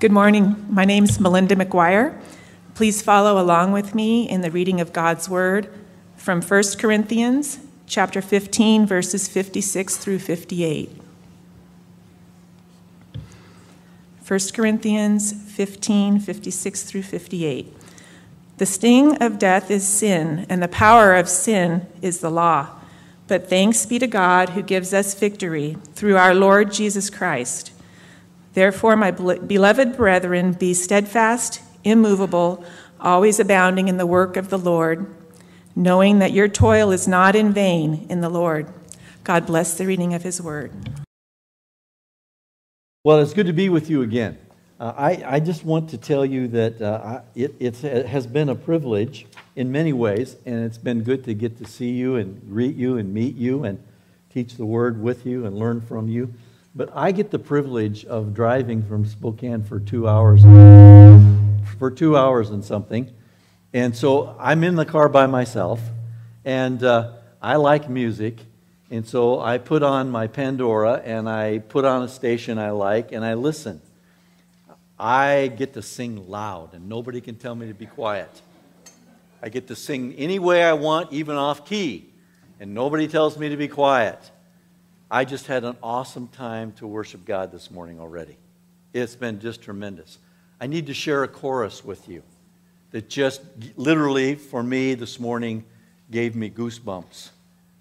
Good morning. My name is Melinda McGuire. Please follow along with me in the reading of God's Word from 1 Corinthians chapter 15 verses 56 through 58. 1 Corinthians 15 56 through 58. The sting of death is sin, and the power of sin is the law. But thanks be to God who gives us victory through our Lord Jesus Christ. Therefore, my beloved brethren, be steadfast, immovable, always abounding in the work of the Lord, knowing that your toil is not in vain in the Lord. God bless the reading of his word. Well, it's good to be with you again. Uh, I, I just want to tell you that uh, it, it has been a privilege in many ways, and it's been good to get to see you and greet you and meet you and teach the word with you and learn from you. But I get the privilege of driving from Spokane for two hours, for two hours and something. And so I'm in the car by myself, and uh, I like music. And so I put on my Pandora and I put on a station I like and I listen. I get to sing loud, and nobody can tell me to be quiet. I get to sing any way I want, even off key, and nobody tells me to be quiet. I just had an awesome time to worship God this morning already. It's been just tremendous. I need to share a chorus with you that just literally, for me this morning, gave me goosebumps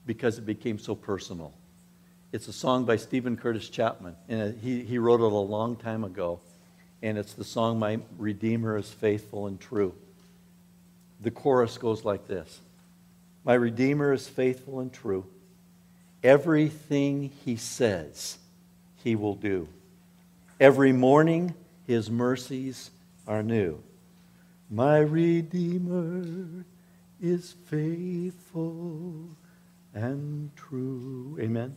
because it became so personal. It's a song by Steven Curtis Chapman, and he, he wrote it a long time ago. And it's the song, My Redeemer is Faithful and True. The chorus goes like this My Redeemer is faithful and true. Everything he says, he will do. Every morning, his mercies are new. My Redeemer is faithful and true. Amen?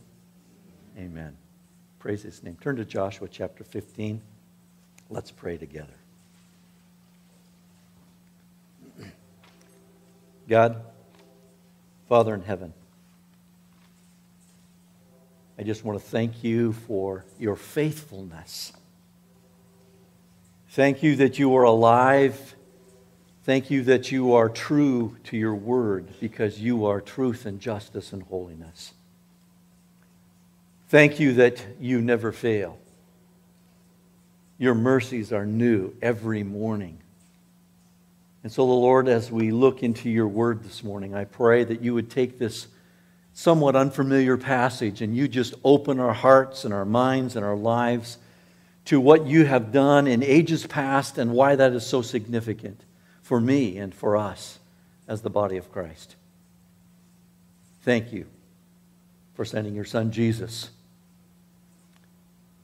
Amen. Praise his name. Turn to Joshua chapter 15. Let's pray together. God, Father in heaven, I just want to thank you for your faithfulness. Thank you that you are alive. Thank you that you are true to your word because you are truth and justice and holiness. Thank you that you never fail. Your mercies are new every morning. And so, the Lord, as we look into your word this morning, I pray that you would take this somewhat unfamiliar passage and you just open our hearts and our minds and our lives to what you have done in ages past and why that is so significant for me and for us as the body of Christ. Thank you for sending your son Jesus.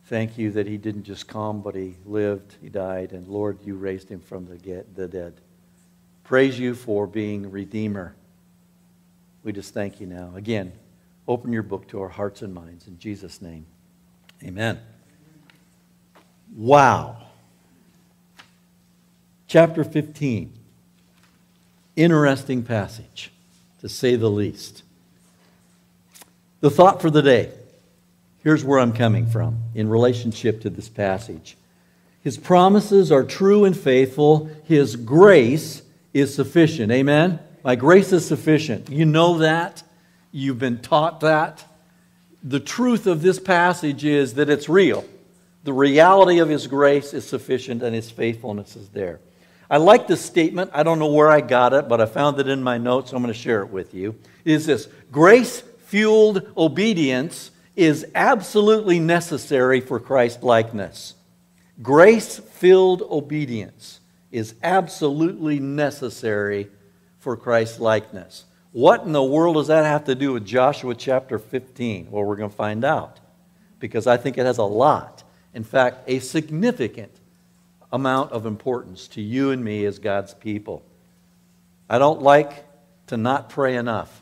Thank you that he didn't just come, but he lived, he died, and Lord, you raised him from the dead. Praise you for being Redeemer. We just thank you now. Again, open your book to our hearts and minds. In Jesus' name, amen. Wow. Chapter 15. Interesting passage, to say the least. The thought for the day. Here's where I'm coming from in relationship to this passage. His promises are true and faithful. His grace is sufficient. Amen? My grace is sufficient. You know that. You've been taught that. The truth of this passage is that it's real. The reality of His grace is sufficient and His faithfulness is there. I like this statement. I don't know where I got it, but I found it in my notes. So I'm going to share it with you. Is this grace fueled obedience is absolutely necessary for Christ likeness. Grace filled obedience is absolutely necessary for Christ's likeness. What in the world does that have to do with Joshua chapter 15? Well, we're going to find out because I think it has a lot. In fact, a significant amount of importance to you and me as God's people. I don't like to not pray enough.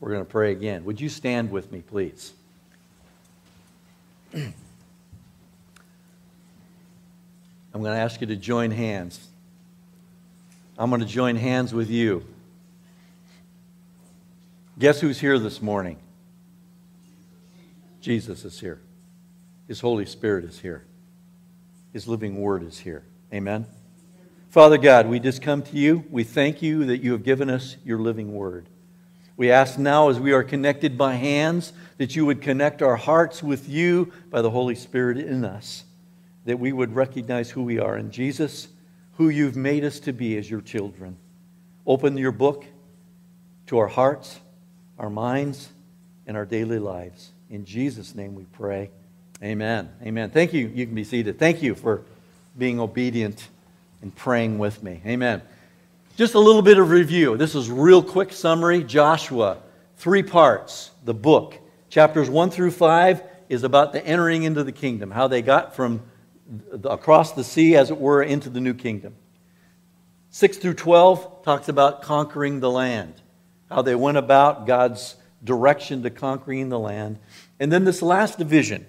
We're going to pray again. Would you stand with me, please? I'm going to ask you to join hands. I'm going to join hands with you. Guess who's here this morning? Jesus is here. His Holy Spirit is here. His living word is here. Amen. Father God, we just come to you. We thank you that you have given us your living word. We ask now, as we are connected by hands, that you would connect our hearts with you by the Holy Spirit in us, that we would recognize who we are in Jesus, who you've made us to be as your children. Open your book to our hearts, our minds, and our daily lives. In Jesus' name we pray. Amen. Amen. Thank you. You can be seated. Thank you for being obedient and praying with me. Amen. Just a little bit of review. This is real quick summary. Joshua, three parts. The book, chapters 1 through 5, is about the entering into the kingdom, how they got from across the sea, as it were, into the new kingdom. 6 through 12 talks about conquering the land, how they went about God's direction to conquering the land. And then this last division,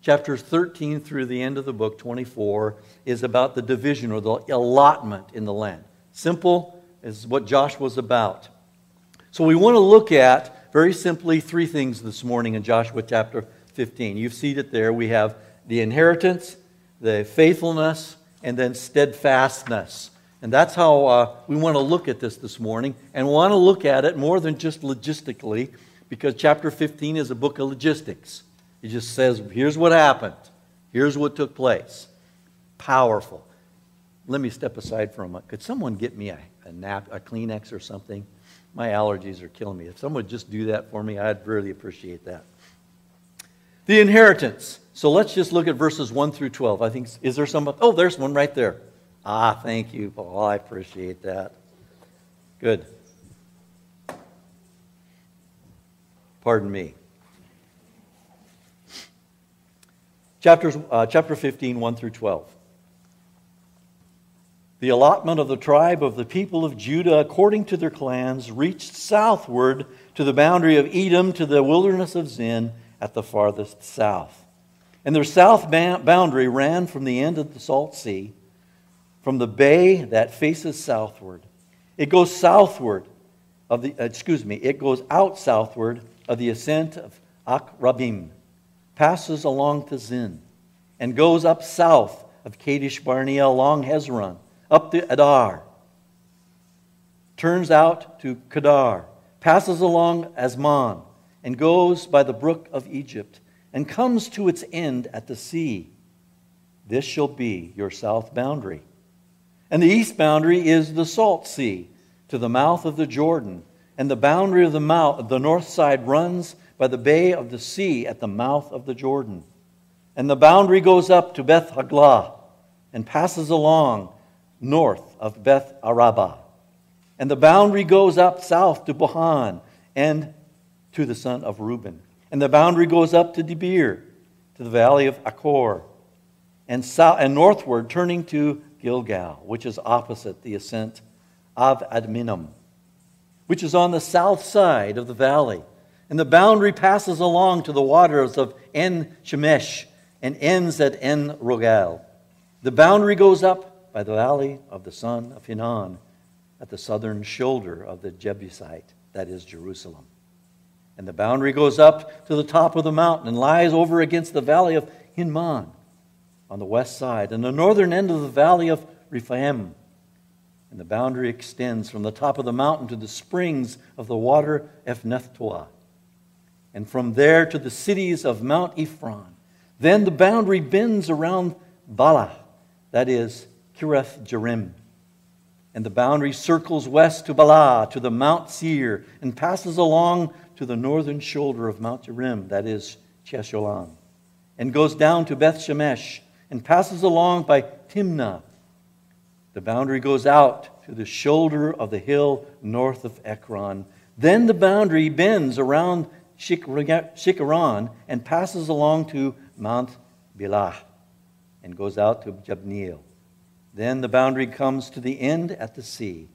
chapters 13 through the end of the book, 24, is about the division or the allotment in the land. Simple is what Joshua's about. So we want to look at, very simply, three things this morning in Joshua chapter 15. You've seen it there. We have the inheritance, the faithfulness, and then steadfastness. And that's how uh, we want to look at this this morning and want to look at it more than just logistically because chapter 15 is a book of logistics. It just says, here's what happened, here's what took place. Powerful. Let me step aside for a moment. Could someone get me a, a, nap, a Kleenex or something? My allergies are killing me. If someone would just do that for me, I'd really appreciate that. The inheritance. So let's just look at verses 1 through 12. I think, is there some? Oh, there's one right there. Ah, thank you, Paul. I appreciate that. Good. Pardon me. Chapters, uh, chapter 15, 1 through 12. The allotment of the tribe of the people of Judah, according to their clans, reached southward to the boundary of Edom to the wilderness of Zin at the farthest south. And their south boundary ran from the end of the Salt Sea, from the bay that faces southward. It goes southward of the, excuse me, it goes out southward of the ascent of Akrabim, passes along to Zin, and goes up south of Kadesh Barnea along Hezron, up to Adar, turns out to Kedar, passes along Azmon, and goes by the brook of Egypt, and comes to its end at the sea. This shall be your south boundary. And the east boundary is the Salt Sea, to the mouth of the Jordan and the boundary of the, mouth, the north side runs by the bay of the sea at the mouth of the Jordan. And the boundary goes up to Beth Haglah and passes along north of Beth Arabah. And the boundary goes up south to Bohan and to the son of Reuben. And the boundary goes up to Debir, to the valley of Achor, and, south, and northward turning to Gilgal, which is opposite the ascent of Adummim which is on the south side of the valley. And the boundary passes along to the waters of En Shemesh and ends at En Rogel. The boundary goes up by the valley of the son of Hinnom at the southern shoulder of the Jebusite, that is Jerusalem. And the boundary goes up to the top of the mountain and lies over against the valley of Hinnom on the west side, and the northern end of the valley of Rephaim and the boundary extends from the top of the mountain to the springs of the water Ephnethtoa, and from there to the cities of Mount Ephron. Then the boundary bends around Baalah, that is, Kiriath Jearim. And the boundary circles west to Baalah, to the Mount Seir, and passes along to the northern shoulder of Mount Jearim, that is, Jeshurun, and goes down to Beth Shemesh, and passes along by Timnah the boundary goes out to the shoulder of the hill north of Ekron. Then the boundary bends around Shikkeron and passes along to Mount Bilah and goes out to Jabneel. Then the boundary comes to the end at the sea,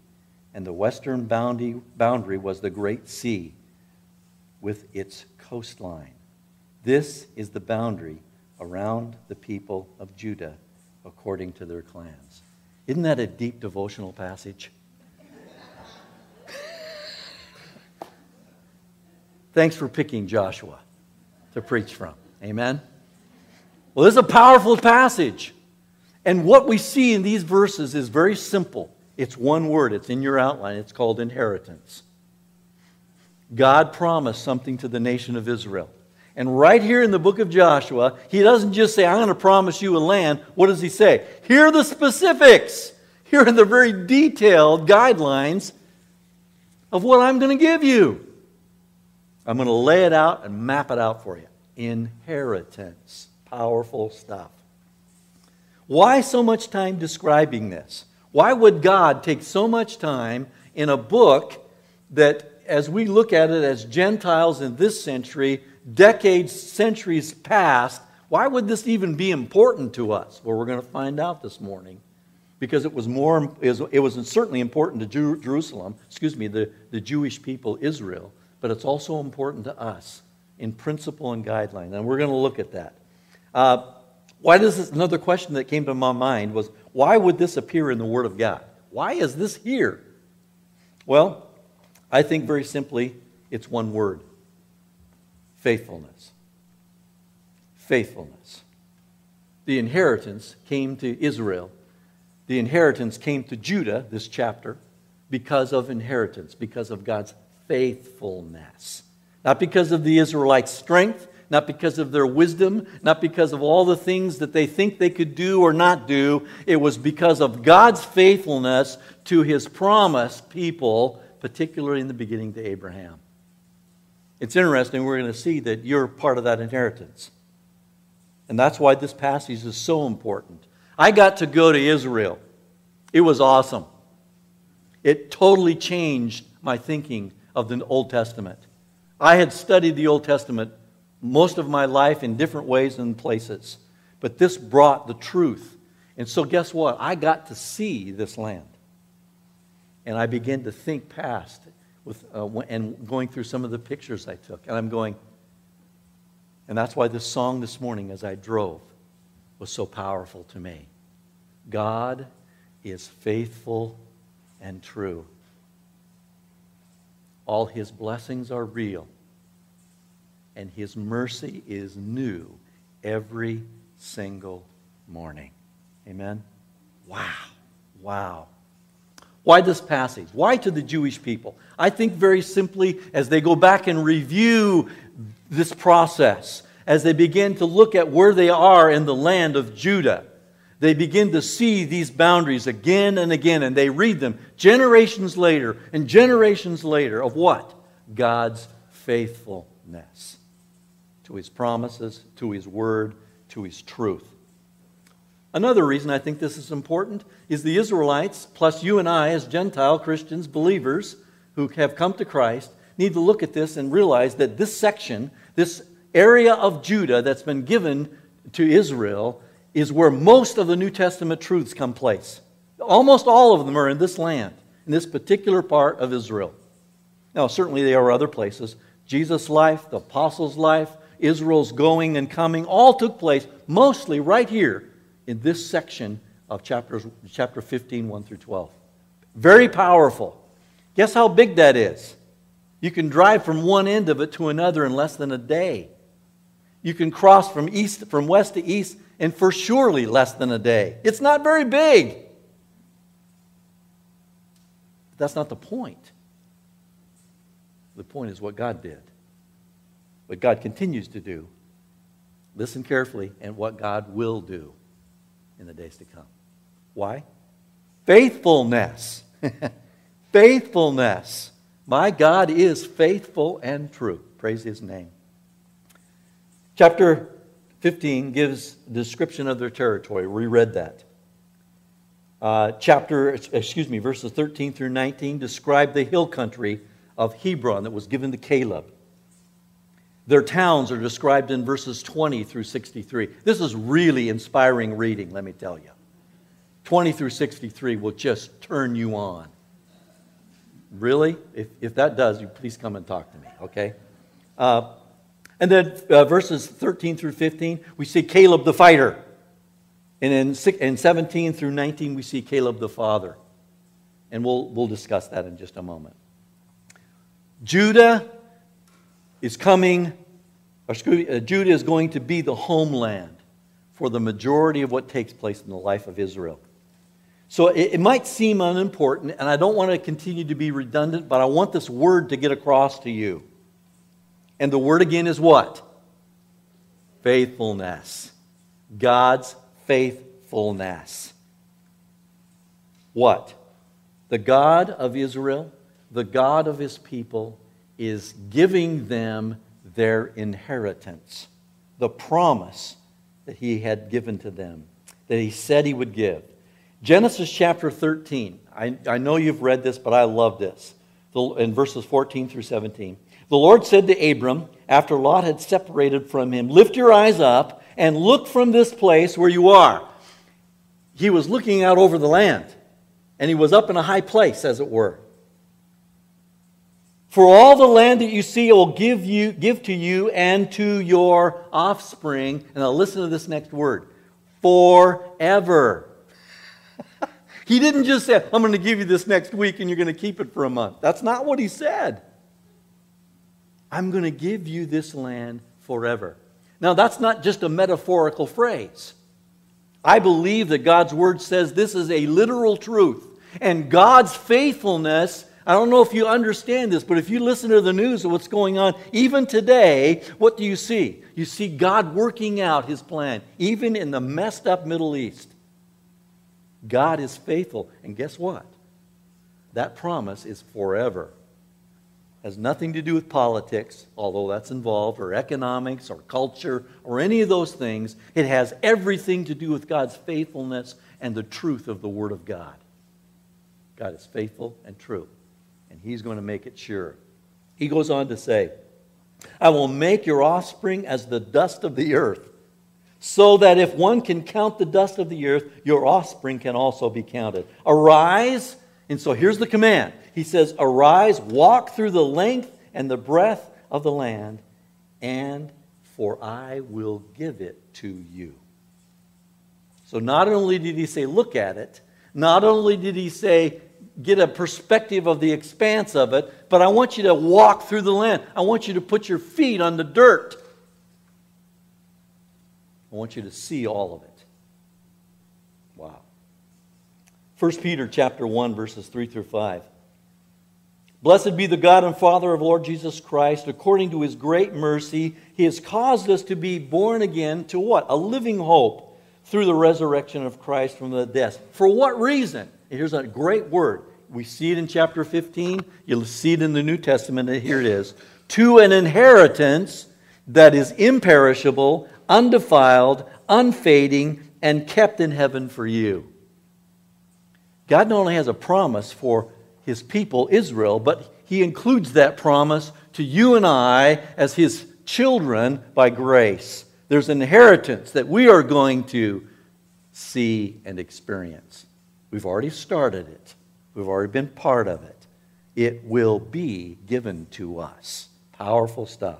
and the western boundary, boundary was the great sea with its coastline. This is the boundary around the people of Judah according to their clans. Isn't that a deep devotional passage? Thanks for picking Joshua to preach from. Amen? Well, this is a powerful passage. And what we see in these verses is very simple. It's one word, it's in your outline. It's called inheritance. God promised something to the nation of Israel. And right here in the book of Joshua, he doesn't just say, I'm going to promise you a land. What does he say? Here are the specifics. Here are the very detailed guidelines of what I'm going to give you. I'm going to lay it out and map it out for you. Inheritance. Powerful stuff. Why so much time describing this? Why would God take so much time in a book that, as we look at it as Gentiles in this century, decades, centuries past, why would this even be important to us? Well, we're going to find out this morning. Because it was more, it was certainly important to Jerusalem, excuse me, the, the Jewish people, Israel, but it's also important to us in principle and guideline. And we're going to look at that. Uh, why does this, another question that came to my mind was why would this appear in the Word of God? Why is this here? Well, I think very simply it's one word faithfulness. Faithfulness. The inheritance came to Israel. The inheritance came to Judah, this chapter, because of inheritance, because of God's faithfulness. Not because of the Israelites' strength, not because of their wisdom, not because of all the things that they think they could do or not do. It was because of God's faithfulness to his promised people, particularly in the beginning to Abraham. It's interesting, we're going to see that you're part of that inheritance. And that's why this passage is so important. I got to go to Israel, it was awesome. It totally changed my thinking of the Old Testament. I had studied the Old Testament most of my life in different ways and places, but this brought the truth. And so, guess what? I got to see this land. And I began to think past with, uh, and going through some of the pictures I took. And I'm going, and that's why this song this morning as I drove was so powerful to me. God is faithful and true. All his blessings are real, and his mercy is new every single morning. Amen? Wow. Wow. Why this passage? Why to the Jewish people? I think very simply as they go back and review this process, as they begin to look at where they are in the land of Judah, they begin to see these boundaries again and again, and they read them generations later and generations later of what? God's faithfulness to his promises, to his word, to his truth. Another reason I think this is important is the Israelites, plus you and I, as Gentile Christians, believers who have come to Christ, need to look at this and realize that this section, this area of Judah that's been given to Israel, is where most of the New Testament truths come place. Almost all of them are in this land, in this particular part of Israel. Now, certainly there are other places. Jesus' life, the apostles' life, Israel's going and coming, all took place mostly right here in this section of chapters, chapter 15, 1 through 12. Very powerful. Guess how big that is? You can drive from one end of it to another in less than a day. You can cross from east from west to east in for surely less than a day. It's not very big. But that's not the point. The point is what God did. What God continues to do. Listen carefully, and what God will do in the days to come. Why? Faithfulness. faithfulness. My God is faithful and true. Praise his name. Chapter 15 gives description of their territory. We read that. Uh, chapter, excuse me, verses 13 through 19 describe the hill country of Hebron that was given to Caleb. Their towns are described in verses 20 through 63. This is really inspiring reading, let me tell you. 20 through 63 will just turn you on. Really? If, if that does, you please come and talk to me, okay? Uh, and then uh, verses 13 through 15, we see Caleb the fighter. And in, in 17 through 19, we see Caleb the father. And we'll, we'll discuss that in just a moment. Judah is coming, Uh, Judah is going to be the homeland for the majority of what takes place in the life of Israel. So it, it, might seem unimportant, and I don't want to continue to be redundant, but I want this word to get across to you. And the word again is what? Faithfulness. God's faithfulness. What? The God of Israel, the God of his people, is giving them their inheritance, the promise that he had given to them, that he said he would give. Genesis chapter 13. I, I know you've read this, but I love this. In verses 14 through 17. The Lord said to Abram, after Lot had separated from him, Lift your eyes up and look from this place where you are. He was looking out over the land, and he was up in a high place, as it were. For all the land that you see, I will give, you, give to you and to your offspring. And now listen to this next word forever. he didn't just say, I'm going to give you this next week and you're going to keep it for a month. That's not what he said. I'm going to give you this land forever. Now, that's not just a metaphorical phrase. I believe that God's word says this is a literal truth. And God's faithfulness I don't know if you understand this, but if you listen to the news of what's going on, even today, what do you see? You see God working out his plan, even in the messed up Middle East. God is faithful. And guess what? That promise is forever. Has nothing to do with politics, although that's involved, or economics, or culture, or any of those things. It has everything to do with God's faithfulness and the truth of the Word of God. God is faithful and true and he's going to make it sure. He goes on to say, I will make your offspring as the dust of the earth, so that if one can count the dust of the earth, your offspring can also be counted. Arise, and so here's the command. He says, Arise, walk through the length and the breadth of the land, and for I will give it to you. So not only did he say, Look at it, not only did he say, get a perspective of the expanse of it, but I want you to walk through the land. I want you to put your feet on the dirt. I want you to see all of it. Wow. 1 Peter chapter 1 verses 3 through 5. Blessed be the God and Father of Lord Jesus Christ. According to his great mercy, he has caused us to be born again to what? A living hope through the resurrection of Christ from the dead. For what reason? Here's a great word. We see it in chapter 15. You'll see it in the New Testament. And here it is. To an inheritance that is imperishable, undefiled, unfading, and kept in heaven for you. God not only has a promise for his people, Israel, but he includes that promise to you and I as his children by grace. There's an inheritance that we are going to see and experience. We've already started it, we've already been part of it. It will be given to us. Powerful stuff.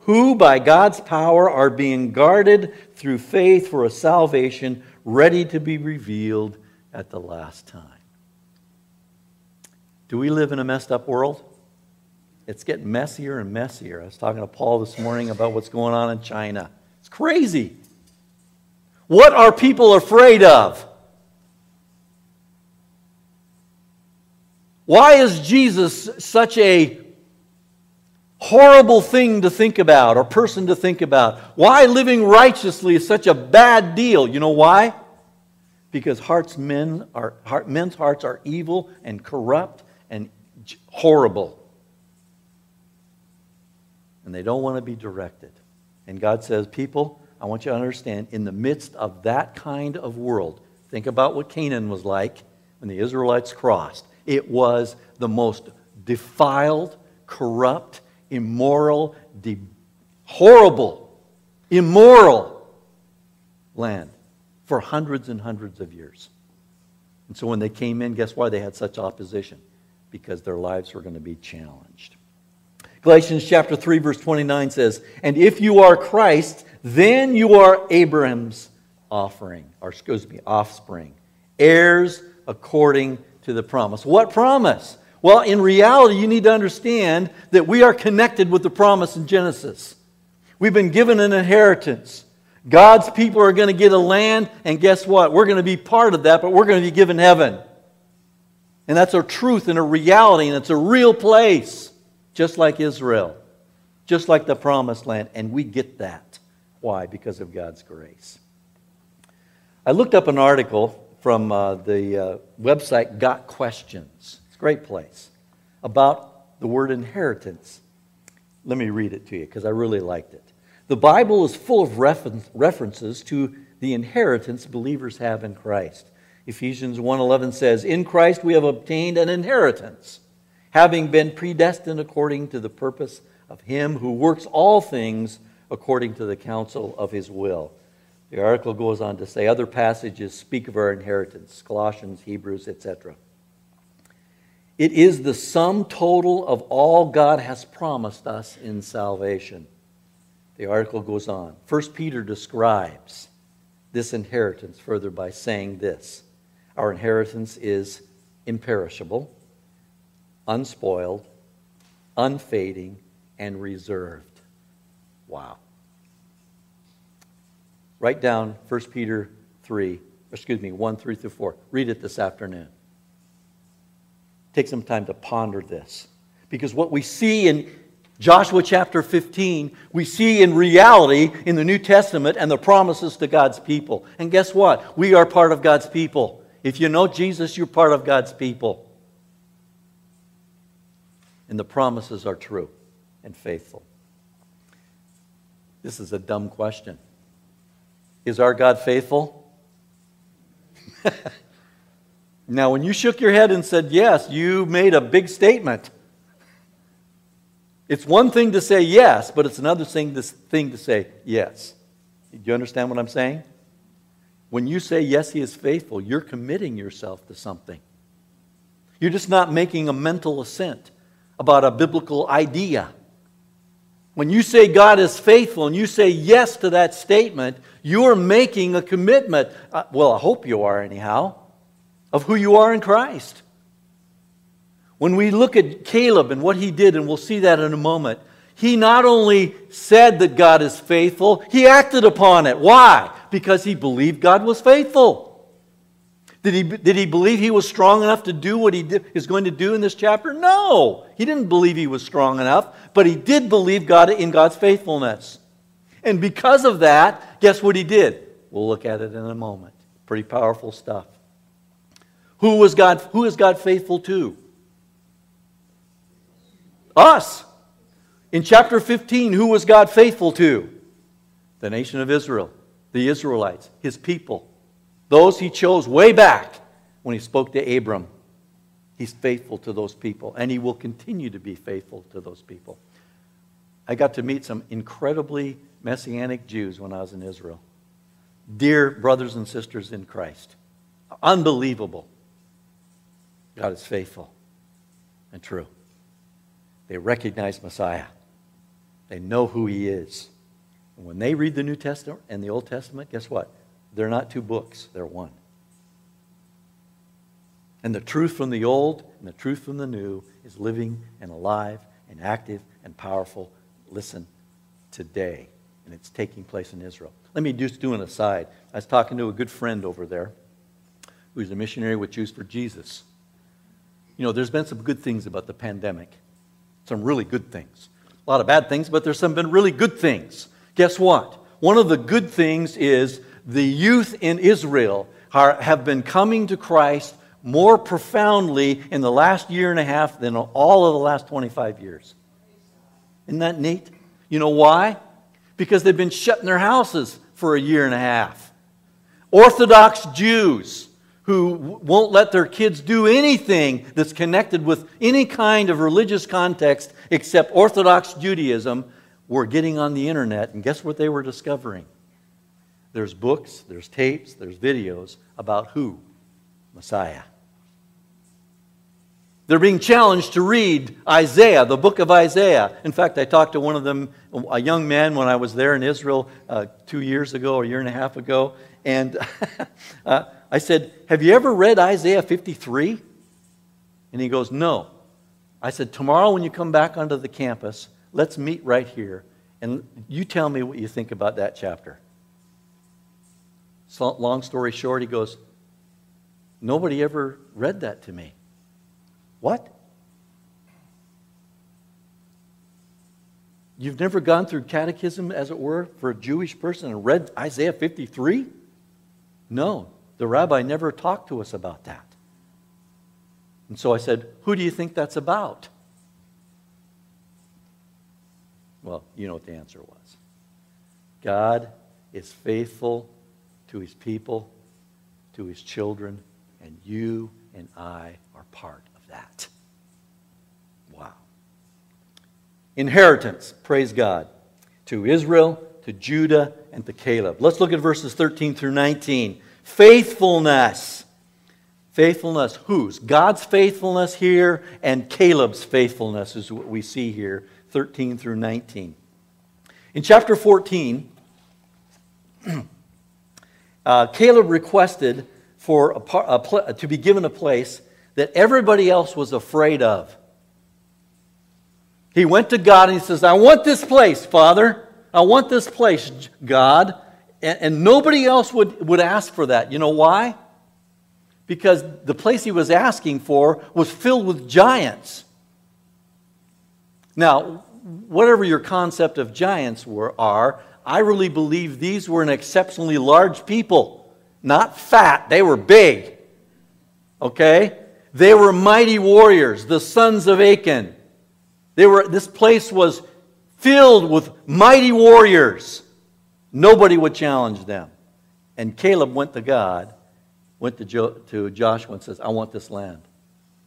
Who, by God's power, are being guarded through faith for a salvation ready to be revealed at the last time. Do we live in a messed up world? It's getting messier and messier. I was talking to Paul this morning about what's going on in China. It's crazy. What are people afraid of? Why is Jesus such a horrible thing to think about or person to think about? Why living righteously is such a bad deal? You know why? Because hearts men are, heart, men's hearts are evil and corrupt and horrible. And they don't want to be directed. And God says, People, I want you to understand, in the midst of that kind of world, think about what Canaan was like when the Israelites crossed. It was the most defiled, corrupt, immoral, de- horrible, immoral land for hundreds and hundreds of years. And so when they came in, guess why they had such opposition? Because their lives were going to be challenged. Galatians chapter 3 verse 29 says, "And if you are Christ, then you are Abraham's offering, or excuse me, offspring, heirs according to the promise. What promise? Well, in reality, you need to understand that we are connected with the promise in Genesis. We've been given an inheritance. God's people are going to get a land, and guess what? We're going to be part of that, but we're going to be given heaven. And that's a truth and a reality, and it's a real place, just like Israel, just like the promised land. And we get that. Why? Because of God's grace. I looked up an article from uh, the uh, website Got Questions. It's a great place about the word inheritance. Let me read it to you because I really liked it. The Bible is full of refer- references to the inheritance believers have in Christ. Ephesians 1:11 says, "In Christ we have obtained an inheritance, having been predestined according to the purpose of him who works all things according to the counsel of his will." The article goes on to say other passages speak of our inheritance, Colossians, Hebrews, etc. It is the sum total of all God has promised us in salvation. The article goes on. First Peter describes this inheritance further by saying this Our inheritance is imperishable, unspoiled, unfading, and reserved. Wow. Write down 1 Peter 3, excuse me, 1, 3 through 4. Read it this afternoon. Take some time to ponder this. Because what we see in Joshua chapter 15, we see in reality in the New Testament and the promises to God's people. And guess what? We are part of God's people. If you know Jesus, you're part of God's people. And the promises are true and faithful. This is a dumb question. Is our God faithful? now, when you shook your head and said yes, you made a big statement. It's one thing to say yes, but it's another thing to, thing to say yes. Do you understand what I'm saying? When you say yes, he is faithful, you're committing yourself to something. You're just not making a mental assent about a biblical idea. When you say God is faithful and you say yes to that statement, you're making a commitment. Uh, well, I hope you are, anyhow, of who you are in Christ. When we look at Caleb and what he did, and we'll see that in a moment, he not only said that God is faithful, he acted upon it. Why? Because he believed God was faithful. Did he, did he believe he was strong enough to do what he did, is going to do in this chapter? No. He didn't believe he was strong enough, but he did believe God in God's faithfulness. And because of that, guess what he did? We'll look at it in a moment. Pretty powerful stuff. Who was God who is God faithful to? Us. In chapter 15, who was God faithful to? The nation of Israel, the Israelites, his people. Those he chose way back when he spoke to Abram. He's faithful to those people, and he will continue to be faithful to those people. I got to meet some incredibly Messianic Jews when I was in Israel. Dear brothers and sisters in Christ. Unbelievable. God is faithful and true. They recognize Messiah, they know who he is. And when they read the New Testament and the Old Testament, guess what? They're not two books, they're one. And the truth from the old and the truth from the new is living and alive and active and powerful. Listen, today. And it's taking place in Israel. Let me just do an aside. I was talking to a good friend over there who's a missionary with Jews for Jesus. You know, there's been some good things about the pandemic, some really good things. A lot of bad things, but there's some been really good things. Guess what? One of the good things is the youth in Israel are, have been coming to Christ more profoundly in the last year and a half than all of the last 25 years. Isn't that neat? You know why? Because they've been shut in their houses for a year and a half. Orthodox Jews who won't let their kids do anything that's connected with any kind of religious context except Orthodox Judaism were getting on the internet, and guess what they were discovering? There's books, there's tapes, there's videos about who? Messiah. They're being challenged to read Isaiah, the book of Isaiah. In fact, I talked to one of them, a young man, when I was there in Israel uh, two years ago, a year and a half ago, and uh, I said, Have you ever read Isaiah 53? And he goes, No. I said, Tomorrow, when you come back onto the campus, let's meet right here, and you tell me what you think about that chapter. So, long story short, he goes, Nobody ever read that to me. What? You've never gone through catechism, as it were, for a Jewish person and read Isaiah 53? No, the rabbi never talked to us about that. And so I said, Who do you think that's about? Well, you know what the answer was. God is faithful to his people, to his children, and you and I are part of that. Wow. Inheritance, praise God, to Israel, to Judah, and to Caleb. Let's look at verses 13 through 19. Faithfulness. Faithfulness, whose? God's faithfulness here and Caleb's faithfulness is what we see here, 13 through 19. In chapter 14, uh, Caleb requested for a, a pl- to be given a place that everybody else was afraid of. He went to God and he says, I want this place, Father. I want this place, God. And, and nobody else would, would ask for that. You know why? Because the place he was asking for was filled with giants. Now, whatever your concept of giants were, are, I really believe these were an exceptionally large people. Not fat, they were big. Okay? They were mighty warriors, the sons of Achan. They were, this place was filled with mighty warriors. Nobody would challenge them. And Caleb went to God, went to, jo- to Joshua and says, I want this land.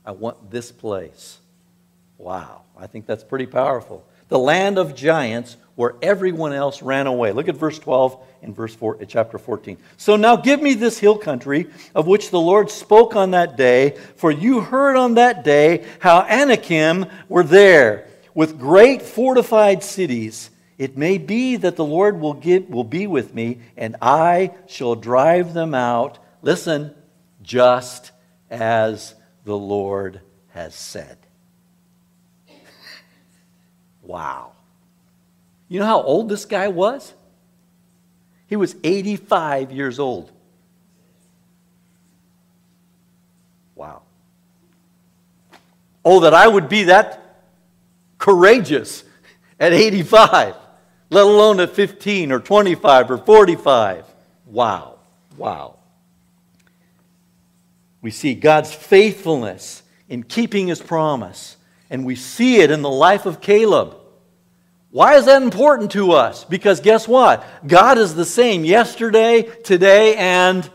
I want this place. Wow. I think that's pretty powerful. The land of giants where everyone else ran away. Look at verse 12 and verse 4, eh, chapter 14. So now give me this hill country of which the Lord spoke on that day, for you heard on that day how Anakim were there with great fortified cities. It may be that the Lord will, give, will be with me, and I shall drive them out. Listen, just as the Lord has said. Wow. You know how old this guy was? He was 85 years old. Wow. Oh, that I would be that courageous at 85, let alone at 15 or 25 or 45. Wow. Wow. We see God's faithfulness in keeping his promise, and we see it in the life of Caleb. Why is that important to us? Because guess what? God is the same yesterday, today, and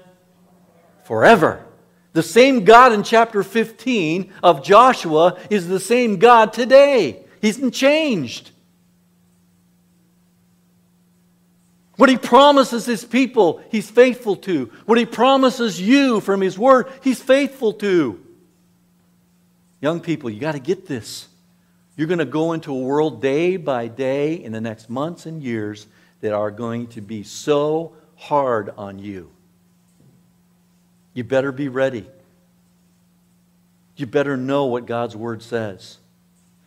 forever. The same God in chapter 15 of Joshua is the same God today. He's hasn't changed. What he promises his people, he's faithful to. What he promises you from his word, he's faithful to. Young people, you got to get this. You're going to go into a world day by day in the next months and years that are going to be so hard on you. You better be ready. You better know what God's word says.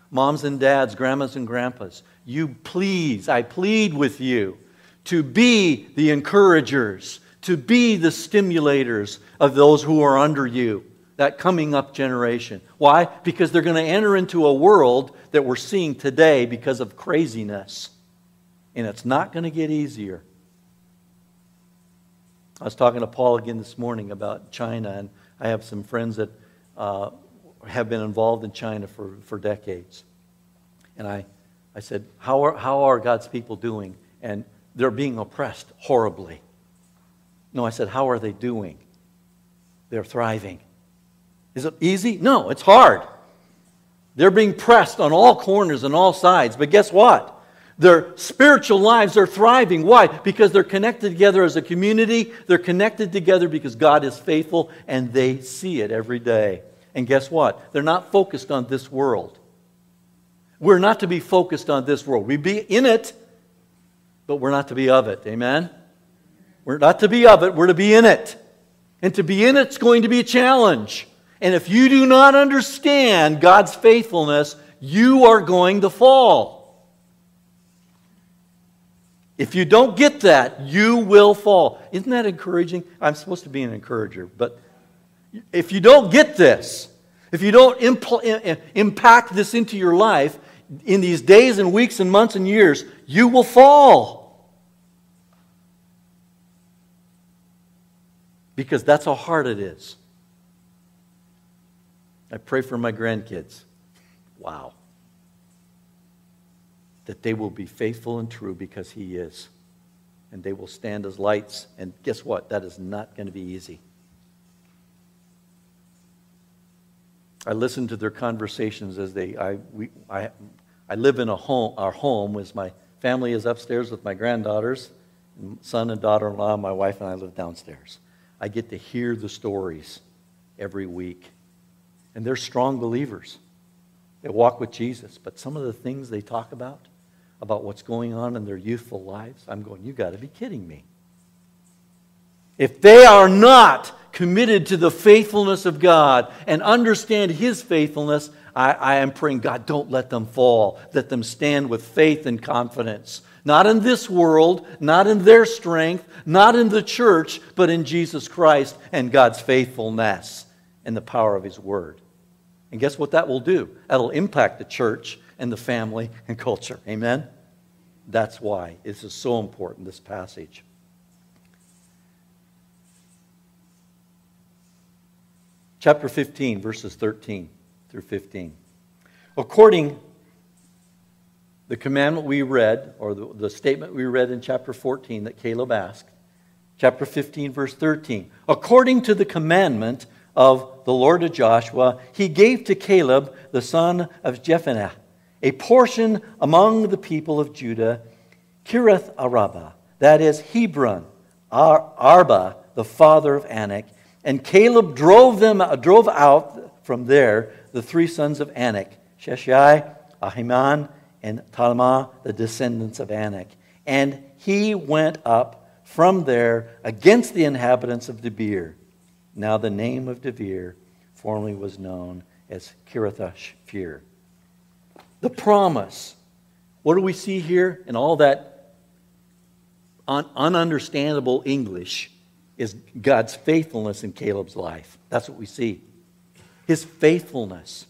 Moms and dads, grandmas and grandpas, you please, I plead with you to be the encouragers, to be the stimulators of those who are under you that coming up generation. Why? Because they're going to enter into a world that we're seeing today because of craziness. And it's not going to get easier. I was talking to Paul again this morning about China, and I have some friends that uh, have been involved in China for, for decades. And I, I said, how are, how are God's people doing? And they're being oppressed horribly. No, I said, How are they doing? They're thriving. Is it easy? No, it's hard. They're being pressed on all corners and all sides. But guess what? Their spiritual lives are thriving. Why? Because they're connected together as a community. They're connected together because God is faithful and they see it every day. And guess what? They're not focused on this world. We're not to be focused on this world. We be in it, but we're not to be of it. Amen? We're not to be of it, we're to be in it. And to be in it's going to be a challenge. And if you do not understand God's faithfulness, you are going to fall. If you don't get that, you will fall. Isn't that encouraging? I'm supposed to be an encourager, but if you don't get this, if you don't impl- impact this into your life in these days and weeks and months and years, you will fall. Because that's how hard it is. I pray for my grandkids. Wow that they will be faithful and true because He is. And they will stand as lights. And guess what? That is not going to be easy. I listen to their conversations as they, I, we, I, I live in a home, our home as my family is upstairs with my granddaughters, son and daughter-in-law, my wife and I live downstairs. I get to hear the stories every week. And they're strong believers. They walk with Jesus. But some of the things they talk about, about what's going on in their youthful lives, I'm going, you got to be kidding me. If they are not committed to the faithfulness of God and understand His faithfulness, I, I, am praying, God, don't let them fall. Let them stand with faith and confidence. Not in this world, not in their strength, not in the church, but in Jesus Christ and God's faithfulness and the power of His Word. And guess what that will do? That'll impact the church and the family and culture. Amen? That's why this is so important, this passage. Chapter 15, verses 13 through 15. According the commandment we read, or the, the statement we read in chapter 14 that Caleb asked, chapter 15, verse 13. According to the commandment of the Lord of Joshua, he gave to Caleb, the son of Jephunneh, a portion among the people of Judah, Kiriath-arba, that is Hebron, Ar- Arba, the father of Anak. And Caleb drove them uh, drove out from there the three sons of Anak, Sheshai, Ahiman, and Talmah, the descendants of Anak. And he went up from there against the inhabitants of Debir. Now the name of Debir formerly was known as Kiriath-Shepher the promise. What do we see here in all that un- ununderstandable English is God's faithfulness in Caleb's life. That's what we see. His faithfulness.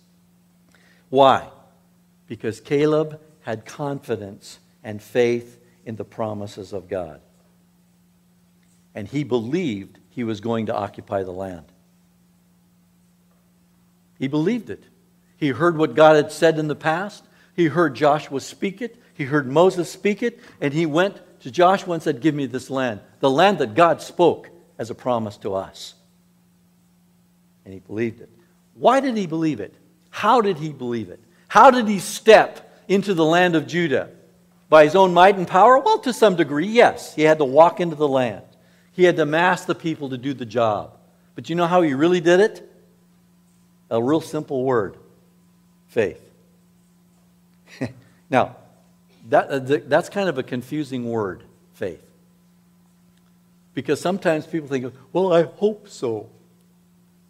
Why? Because Caleb had confidence and faith in the promises of God. And he believed he was going to occupy the land. He believed it. He heard what God had said in the past. He heard Joshua speak it. He heard Moses speak it. And he went to Joshua and said, Give me this land, the land that God spoke as a promise to us. And he believed it. Why did he believe it? How did he believe it? How did he step into the land of Judah? By his own might and power? Well, to some degree, yes. He had to walk into the land, he had to mass the people to do the job. But you know how he really did it? A real simple word faith. now, that, uh, that's kind of a confusing word, faith. Because sometimes people think, well, I hope so.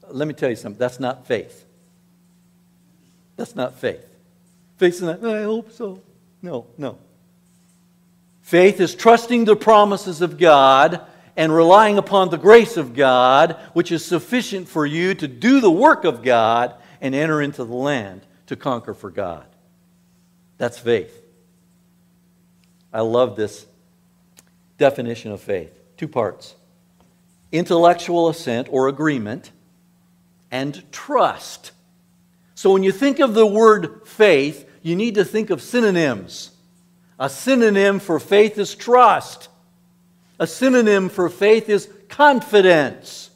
Let me tell you something. That's not faith. That's not faith. Faith is not, I hope so. No, no. Faith is trusting the promises of God and relying upon the grace of God, which is sufficient for you to do the work of God and enter into the land to conquer for God. That's faith. I love this definition of faith. Two parts intellectual assent or agreement, and trust. So when you think of the word faith, you need to think of synonyms. A synonym for faith is trust. A synonym for faith is confidence.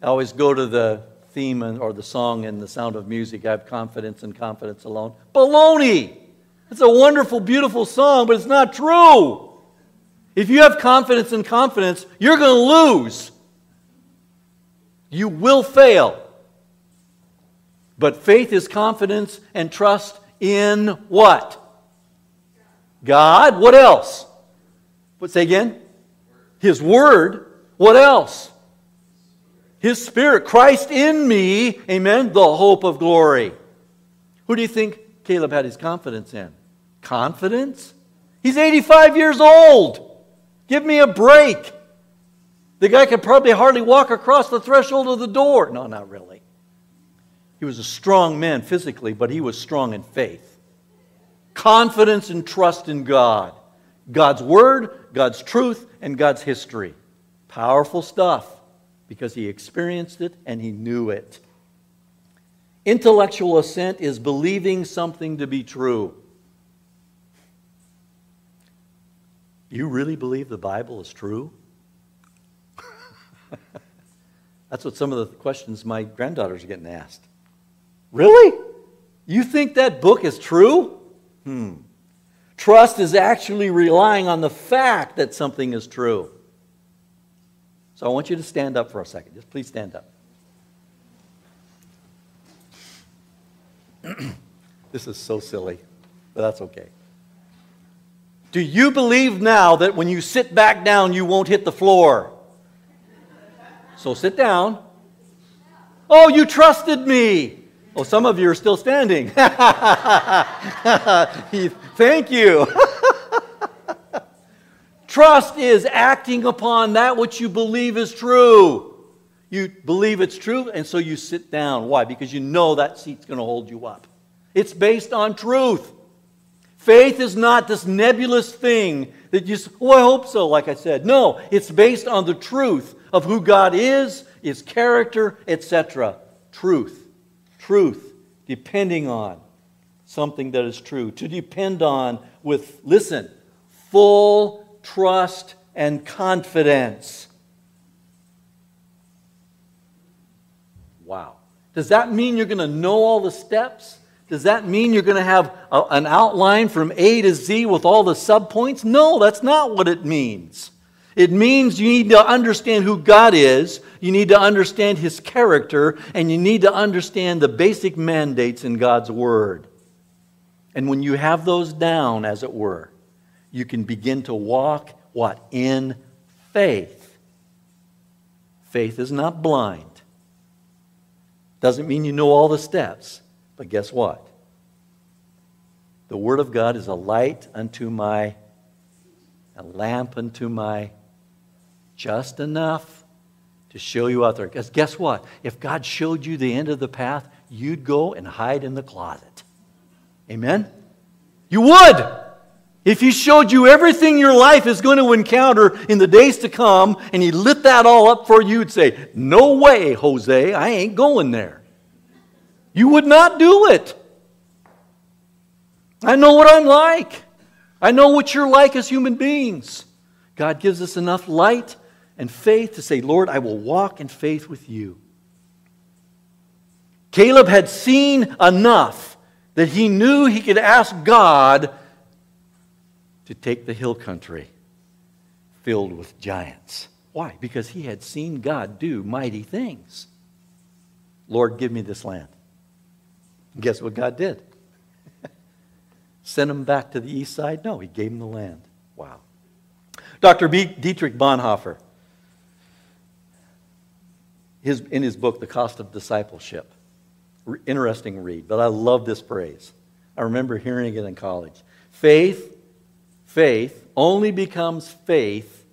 I always go to the theme or the song in The Sound of Music, I have confidence and confidence alone. Baloney! It's a wonderful, beautiful song, but it's not true. If you have confidence and confidence, you're going to lose. You will fail. But faith is confidence and trust in what? God. What else? What say again? His word. What else? His Spirit, Christ in me, amen, the hope of glory. Who do you think Caleb had his confidence in? Confidence? He's 85 years old. Give me a break. The guy could probably hardly walk across the threshold of the door. No, not really. He was a strong man physically, but he was strong in faith. Confidence and trust in God. God's word, God's truth, and God's history. Powerful stuff because he experienced it and he knew it. Intellectual assent is believing something to be true. You really believe the Bible is true? That's what some of the questions my granddaughters are getting asked. Really? You think that book is true? Hmm. Trust is actually relying on the fact that something is true. So I want you to stand up for a second. Just please stand up. this is so silly, but that's okay. Do you believe now that when you sit back down, you won't hit the floor? So sit down. Oh, you trusted me. Oh, some of you are still standing. Thank you. Trust is acting upon that which you believe is true. You believe it's true, and so you sit down. Why? Because you know that seat's going to hold you up. It's based on truth. Faith is not this nebulous thing that you, oh, I hope so, like I said. No, it's based on the truth of who God is, His character, etc. Truth. Truth. Depending on something that is true. To depend on with, listen, full trust, and confidence. Wow. Does that mean you're going to know all the steps? Does that mean you're going to have a, an outline from A to Z with all the subpoints? No, that's not what it means. It means you need to understand who God is, you need to understand His character, and you need to understand the basic mandates in God's Word. And when you have those down, as it were, you can begin to walk what? In faith. Faith is not blind. Doesn't mean you know all the steps, but guess what? The Word of God is a light unto my, a lamp unto my, just enough to show you out there. Because guess what? If God showed you the end of the path, you'd go and hide in the closet. Amen? You would. If he showed you everything your life is going to encounter in the days to come and he lit that all up for you, you'd say, No way, Jose, I ain't going there. You would not do it. I know what I'm like. I know what you're like as human beings. God gives us enough light and faith to say, Lord, I will walk in faith with you. Caleb had seen enough that he knew he could ask God to take the hill country filled with giants. Why? Because he had seen God do mighty things. Lord, give me this land. guess what God did? Sent him back to the east side? No, he gave him the land. Wow. Dr. B. Dietrich Bonhoeffer, his, in his book, The Cost of Discipleship, interesting read, but I love this phrase. I remember hearing it in college. Faith Faith only becomes faith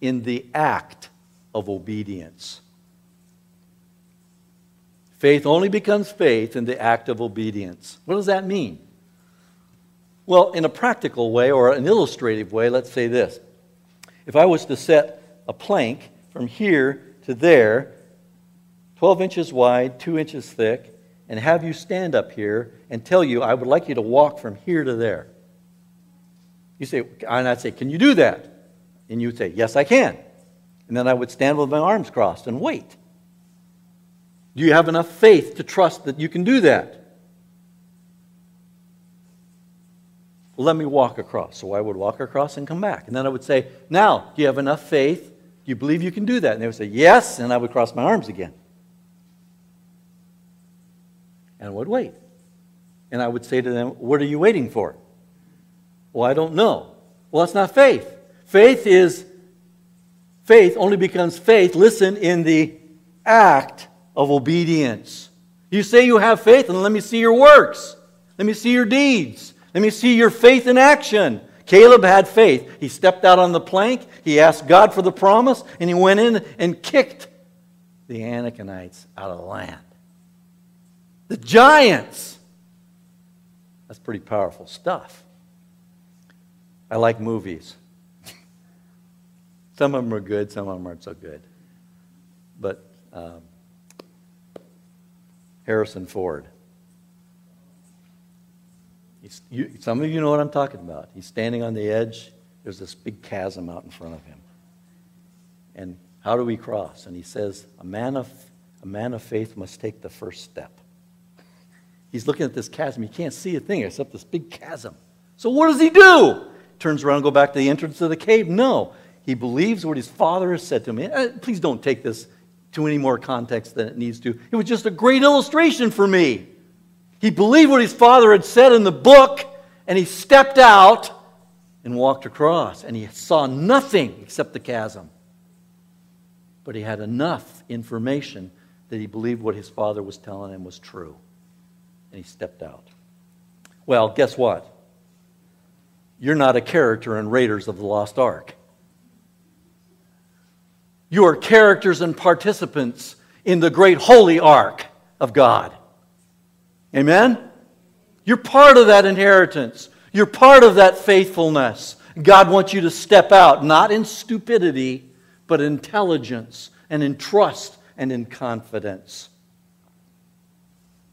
in the act of obedience. Faith only becomes faith in the act of obedience. What does that mean? Well, in a practical way or an illustrative way, let's say this. If I was to set a plank from here to there, 12 inches wide, 2 inches thick, and have you stand up here and tell you, I would like you to walk from here to there. You say, and I'd say, Can you do that? And you would say, Yes, I can. And then I would stand with my arms crossed and wait. Do you have enough faith to trust that you can do that? let me walk across. So I would walk across and come back. And then I would say, Now, do you have enough faith? Do you believe you can do that? And they would say, Yes. And I would cross my arms again. And would wait. And I would say to them, What are you waiting for? Well, I don't know. Well, that's not faith. Faith is, faith only becomes faith, listen, in the act of obedience. You say you have faith, and let me see your works. Let me see your deeds. Let me see your faith in action. Caleb had faith. He stepped out on the plank, he asked God for the promise, and he went in and kicked the Anakites out of the land. The giants. That's pretty powerful stuff. I like movies. some of them are good, some of them aren't so good. But um, Harrison Ford. You, some of you know what I'm talking about. He's standing on the edge. There's this big chasm out in front of him. And how do we cross? And he says, a man of, a man of faith must take the first step. He's looking at this chasm. He can't see a thing except this big chasm. So what does he do? Turns around and go back to the entrance of the cave? No. He believes what his father has said to him. Uh, please don't take this to any more context than it needs to. It was just a great illustration for me. He believed what his father had said in the book, and he stepped out and walked across, and he saw nothing except the chasm. But he had enough information that he believed what his father was telling him was true, and he stepped out. Well, guess what? You're not a character in Raiders of the Lost Ark. You are characters and participants in the great holy ark of God. Amen? You're part of that inheritance. You're part of that faithfulness. God wants you to step out, not in stupidity, but in intelligence and in trust and in confidence.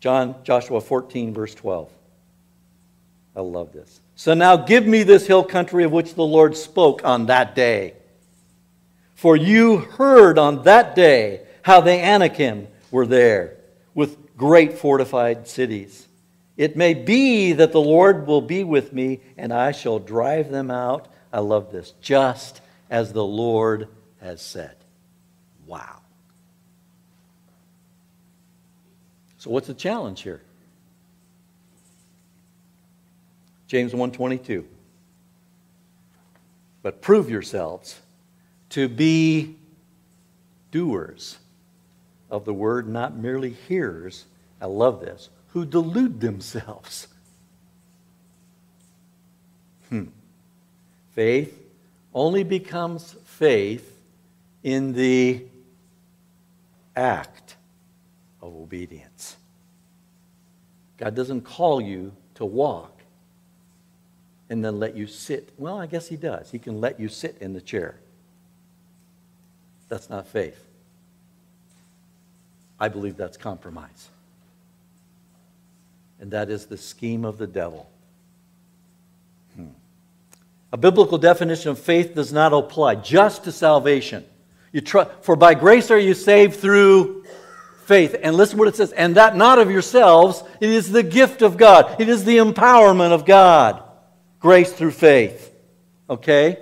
John, Joshua 14, verse 12. I love this. So now give me this hill country of which the Lord spoke on that day. For you heard on that day how the Anakim were there with great fortified cities. It may be that the Lord will be with me and I shall drive them out. I love this. Just as the Lord has said. Wow. So what's the challenge here? James 1:22. But prove yourselves to be doers of the word, not merely hearers. I love this. Who delude themselves. Hmm. Faith only becomes faith in the act of obedience. God doesn't call you to walk and then let you sit. Well, I guess He does. He can let you sit in the chair. That's not faith. I believe that's compromise. And that is the scheme of the devil. Hmm. A biblical definition of faith does not apply just to salvation. You try, for by grace are you saved through faith. And listen what it says. And that not of yourselves, it is the gift of God. It is the empowerment of God. Grace through faith. Okay?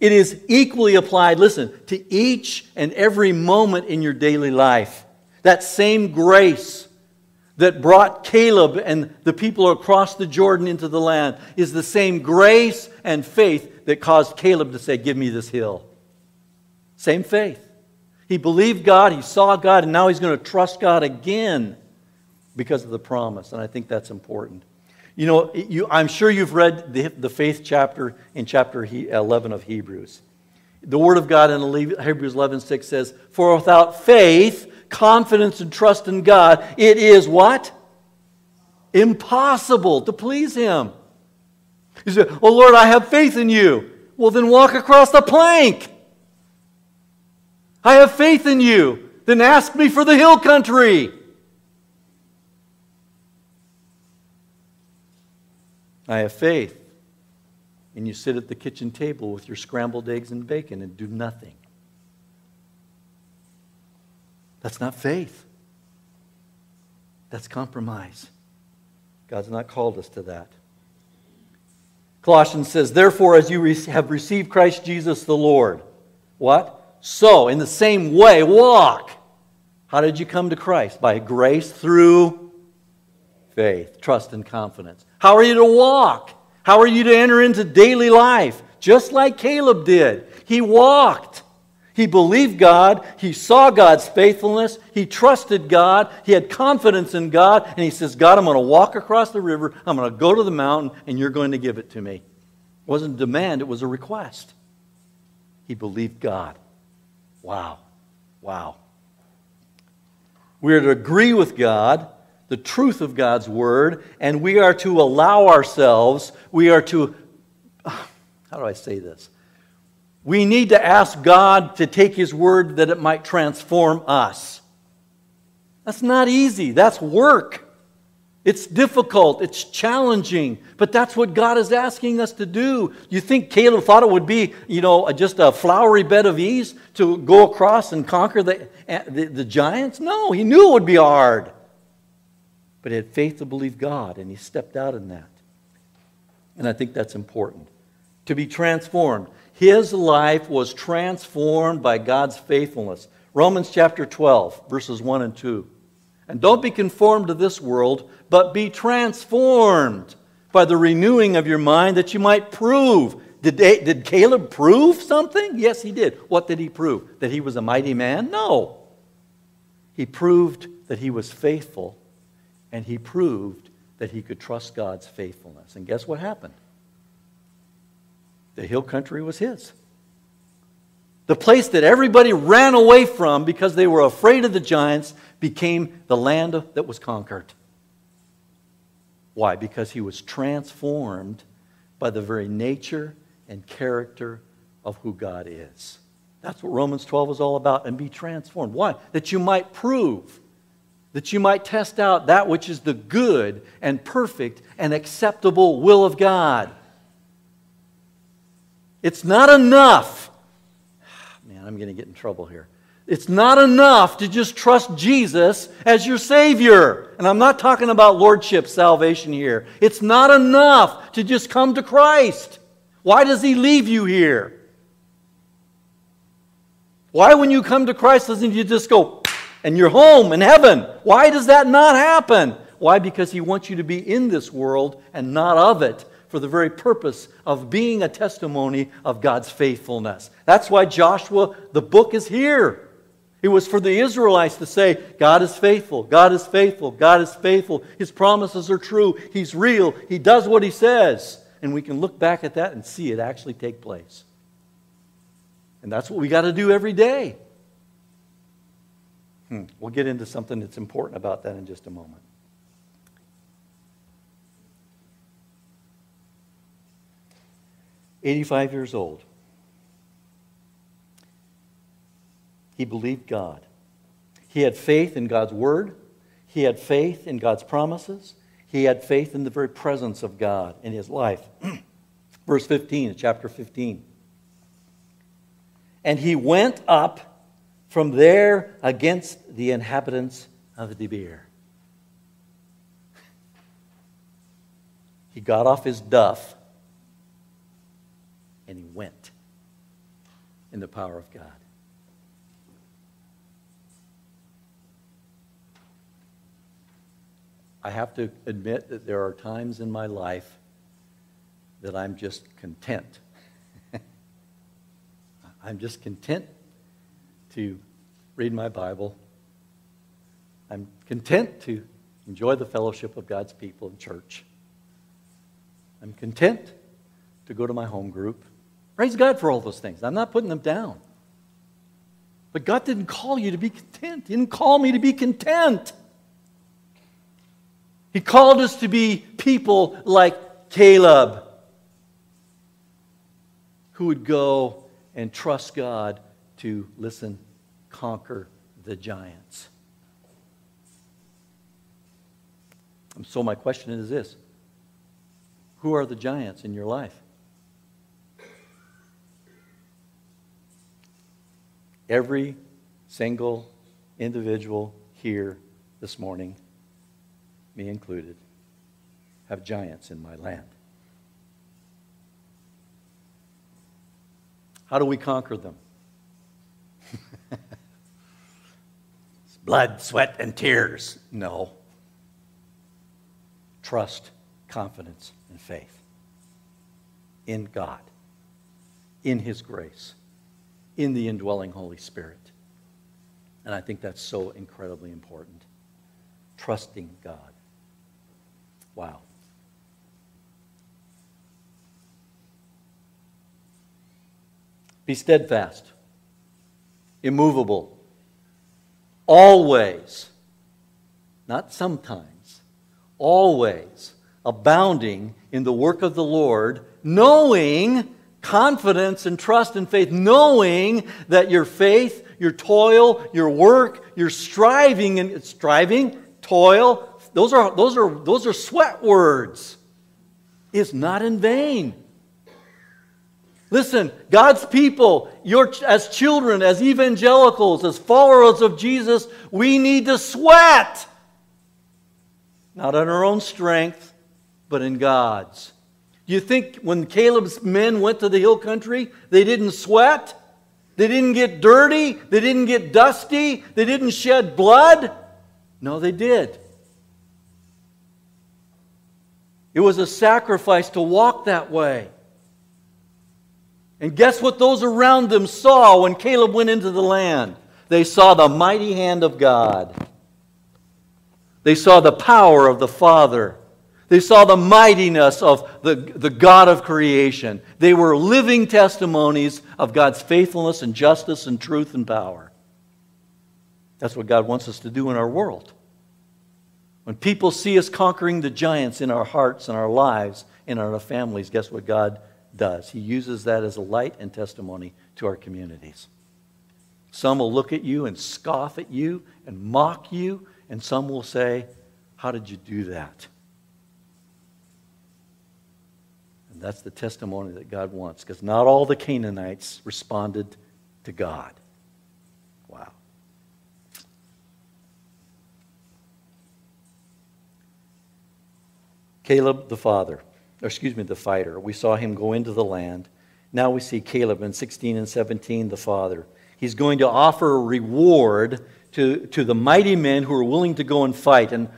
It is equally applied, listen, to each and every moment in your daily life. That same grace that brought Caleb and the people across the Jordan into the land is the same grace and faith that caused Caleb to say, Give me this hill. Same faith. He believed God, he saw God, and now he's going to trust God again because of the promise. And I think that's important. You know, you, I'm sure you've read the, the faith chapter in chapter 11 of Hebrews. The Word of God in Hebrews 11 6 says, For without faith, confidence, and trust in God, it is what? Impossible to please Him. You say, Oh Lord, I have faith in you. Well, then walk across the plank. I have faith in you. Then ask me for the hill country. I have faith. And you sit at the kitchen table with your scrambled eggs and bacon and do nothing. That's not faith. That's compromise. God's not called us to that. Colossians says, Therefore, as you have received Christ Jesus the Lord, what? So, in the same way, walk. How did you come to Christ? By grace through faith, trust, and confidence. How are you to walk? How are you to enter into daily life? Just like Caleb did. He walked. He believed God. He saw God's faithfulness. He trusted God. He had confidence in God. And he says, God, I'm going to walk across the river. I'm going to go to the mountain, and you're going to give it to me. It wasn't a demand, it was a request. He believed God. Wow. Wow. We are to agree with God, the truth of God's word, and we are to allow ourselves, we are to, how do I say this? We need to ask God to take His word that it might transform us. That's not easy, that's work. It's difficult, it's challenging, but that's what God is asking us to do. You think Caleb thought it would be, you know, just a flowery bed of ease to go across and conquer the, the, the giants? No, he knew it would be hard. But he had faith to believe God, and he stepped out in that. And I think that's important. To be transformed. His life was transformed by God's faithfulness. Romans chapter 12, verses 1 and 2. And don't be conformed to this world, but be transformed by the renewing of your mind that you might prove. Did, they, did Caleb prove something? Yes, he did. What did he prove? That he was a mighty man? No. He proved that he was faithful, and he proved that he could trust God's faithfulness. And guess what happened? The hill country was his. The place that everybody ran away from because they were afraid of the giants became the land that was conquered. Why? Because he was transformed by the very nature and character of who God is. That's what Romans 12 is all about. And be transformed. Why? That you might prove, that you might test out that which is the good and perfect and acceptable will of God. It's not enough ah, Man, I'm going to get in trouble here. It's not enough to just trust Jesus as your Savior. And I'm not talking about lordship salvation here. It's not enough to just come to Christ. Why does He leave you here? Why, when you come to Christ, doesn't He just go and you're home in heaven? Why does that not happen? Why? Because He wants you to be in this world and not of it for the very purpose of being a testimony of God's faithfulness. That's why Joshua, the book is here. It was for the Israelites to say, God is faithful, God is faithful, God is faithful. His promises are true, He's real, He does what He says. And we can look back at that and see it actually take place. And that's what we got to do every day. Hmm. We'll get into something that's important about that in just a moment. 85 years old. He believed God. He had faith in God's word. He had faith in God's promises. He had faith in the very presence of God in his life. Verse 15, chapter 15. And he went up from there against the inhabitants of Debir. He got off his duff and he went in the power of God. I have to admit that there are times in my life that I'm just content. I'm just content to read my Bible. I'm content to enjoy the fellowship of God's people in church. I'm content to go to my home group. Praise God for all those things. I'm not putting them down. But God didn't call you to be content. He didn't call me to be content. He called us to be people like Caleb, who would go and trust God to, listen, conquer the giants. And so, my question is this Who are the giants in your life? Every single individual here this morning, me included, have giants in my land. How do we conquer them? it's Blood, sweat, and tears. No. Trust, confidence, and faith in God, in His grace in the indwelling Holy Spirit. And I think that's so incredibly important. Trusting God. Wow. Be steadfast, immovable, always, not sometimes, always abounding in the work of the Lord, knowing confidence and trust and faith, knowing that your faith, your toil, your work, your striving and striving, toil, those are, those are, those are sweat words, is not in vain. Listen, God's people, your, as children, as evangelicals, as followers of Jesus, we need to sweat. Not on our own strength, but in God's. Do you think when Caleb's men went to the hill country, they didn't sweat? They didn't get dirty? They didn't get dusty? They didn't shed blood? No, they did. It was a sacrifice to walk that way. And guess what those around them saw when Caleb went into the land? They saw the mighty hand of God. They saw the power of the Father. They saw the mightiness of the, the God of creation. They were living testimonies of God's faithfulness and justice and truth and power. That's what God wants us to do in our world. When people see us conquering the giants in our hearts and our lives and our families, guess what God does. He uses that as a light and testimony to our communities. Some will look at you and scoff at you and mock you, and some will say, How did you do that? And that's the testimony that God wants, because not all the Canaanites responded to God. Wow. Caleb the father or excuse me, the fighter. We saw him go into the land. Now we see Caleb in 16 and 17, the father. He's going to offer a reward to, to the mighty men who are willing to go and fight. And,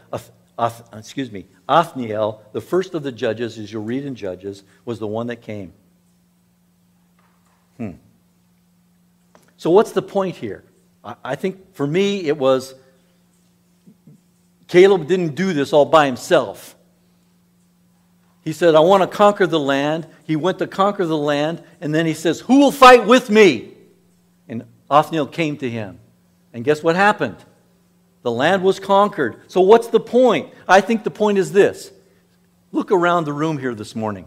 excuse me, Othniel, the first of the judges, as you'll read in Judges, was the one that came. Hmm. So, what's the point here? I, I think for me, it was Caleb didn't do this all by himself. He said, I want to conquer the land. He went to conquer the land, and then he says, Who will fight with me? And Othniel came to him. And guess what happened? The land was conquered. So, what's the point? I think the point is this. Look around the room here this morning.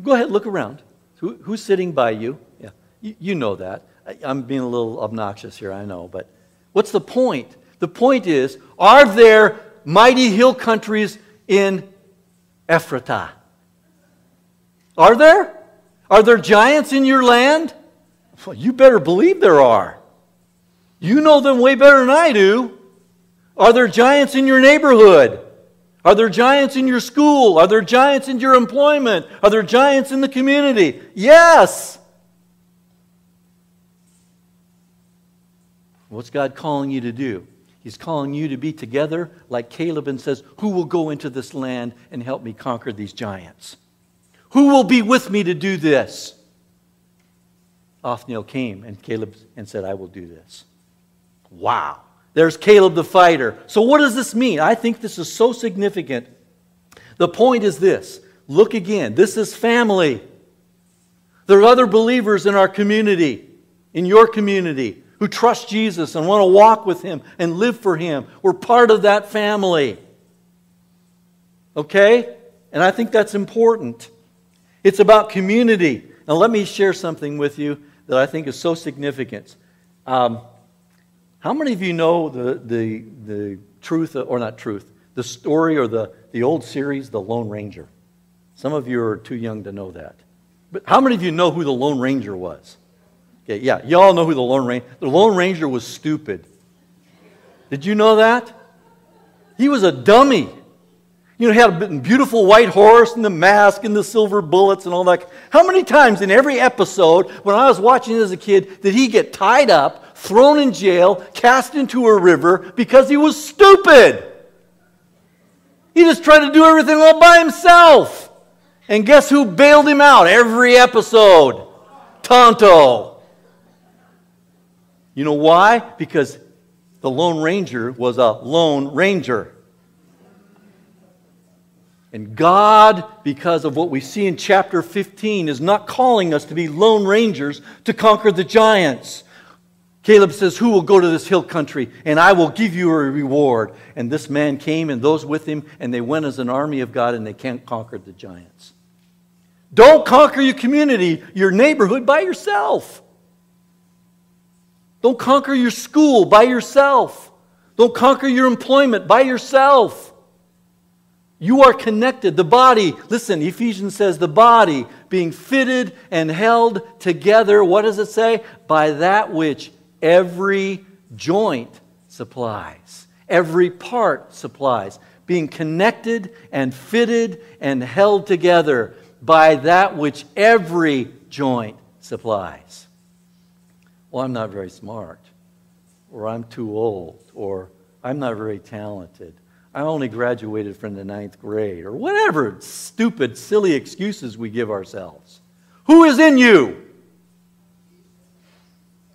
Go ahead, look around. Who, who's sitting by you? Yeah, you, you know that. I, I'm being a little obnoxious here, I know. But what's the point? The point is are there mighty hill countries in Ephratah. Are there? Are there giants in your land? Well, you better believe there are. You know them way better than I do. Are there giants in your neighborhood? Are there giants in your school? Are there giants in your employment? Are there giants in the community? Yes. What's God calling you to do? He's calling you to be together like Caleb and says, Who will go into this land and help me conquer these giants? Who will be with me to do this? Othniel came and Caleb and said, I will do this. Wow. There's Caleb the fighter. So, what does this mean? I think this is so significant. The point is this look again. This is family. There are other believers in our community, in your community who trust Jesus and want to walk with Him and live for Him. We're part of that family. Okay? And I think that's important. It's about community. Now, let me share something with you that I think is so significant. Um, how many of you know the, the, the truth, or not truth, the story or the, the old series, The Lone Ranger? Some of you are too young to know that. But how many of you know who the Lone Ranger was? Okay, yeah, you all know who the Lone Ranger. The Lone Ranger was stupid. Did you know that? He was a dummy. You know, he had a beautiful white horse and the mask and the silver bullets and all that. How many times in every episode when I was watching as a kid did he get tied up, thrown in jail, cast into a river because he was stupid? He just tried to do everything all by himself. And guess who bailed him out every episode? Tonto. You know why? Because the Lone Ranger was a Lone Ranger. And God, because of what we see in chapter 15, is not calling us to be Lone Rangers to conquer the giants. Caleb says, Who will go to this hill country? And I will give you a reward. And this man came and those with him, and they went as an army of God, and they can't conquer the giants. Don't conquer your community, your neighborhood by yourself. Don't conquer your school by yourself. Don't conquer your employment by yourself. You are connected. The body, listen, Ephesians says the body being fitted and held together, what does it say? By that which every joint supplies, every part supplies. Being connected and fitted and held together by that which every joint supplies. Well, I'm not very smart, or I'm too old, or I'm not very talented. I only graduated from the ninth grade, or whatever stupid, silly excuses we give ourselves. Who is in you?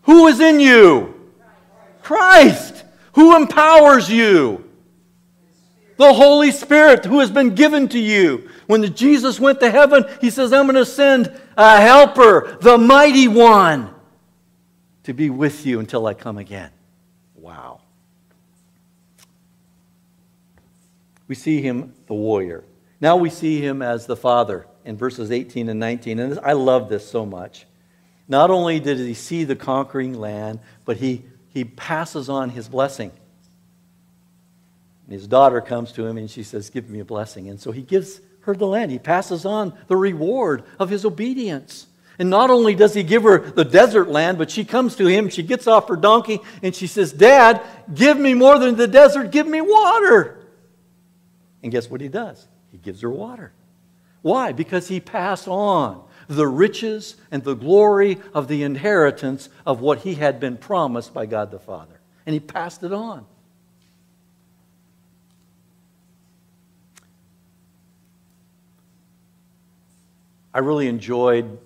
Who is in you? Christ. Who empowers you? The Holy Spirit who has been given to you. When Jesus went to heaven, he says, I'm going to send a helper, the mighty one, to be with you until I come again. Wow. We see him, the warrior. Now we see him as the father in verses 18 and 19. And I love this so much. Not only did he see the conquering land, but he, he passes on his blessing. And his daughter comes to him and she says, Give me a blessing. And so he gives her the land. He passes on the reward of his obedience. And not only does he give her the desert land, but she comes to him, she gets off her donkey, and she says, Dad, give me more than the desert, give me water. And guess what he does? He gives her water. Why? Because he passed on the riches and the glory of the inheritance of what he had been promised by God the Father. And he passed it on. I really enjoyed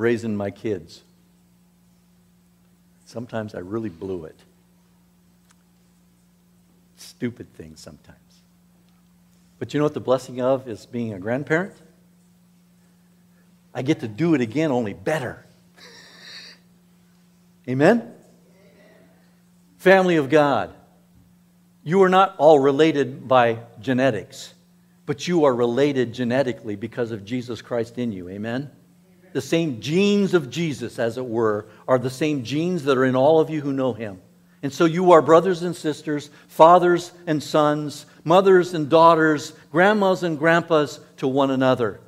raising my kids. Sometimes I really blew it. Stupid things sometimes. But you know what the blessing of is being a grandparent? I get to do it again, only better. Amen? Family of God, you are not all related by genetics, but you are related genetically because of Jesus Christ in you. Amen? The same genes of Jesus, as it were, are the same genes that are in all of you who know him. And so you are brothers and sisters, fathers and sons, mothers and daughters, grandmas and grandpas to one another.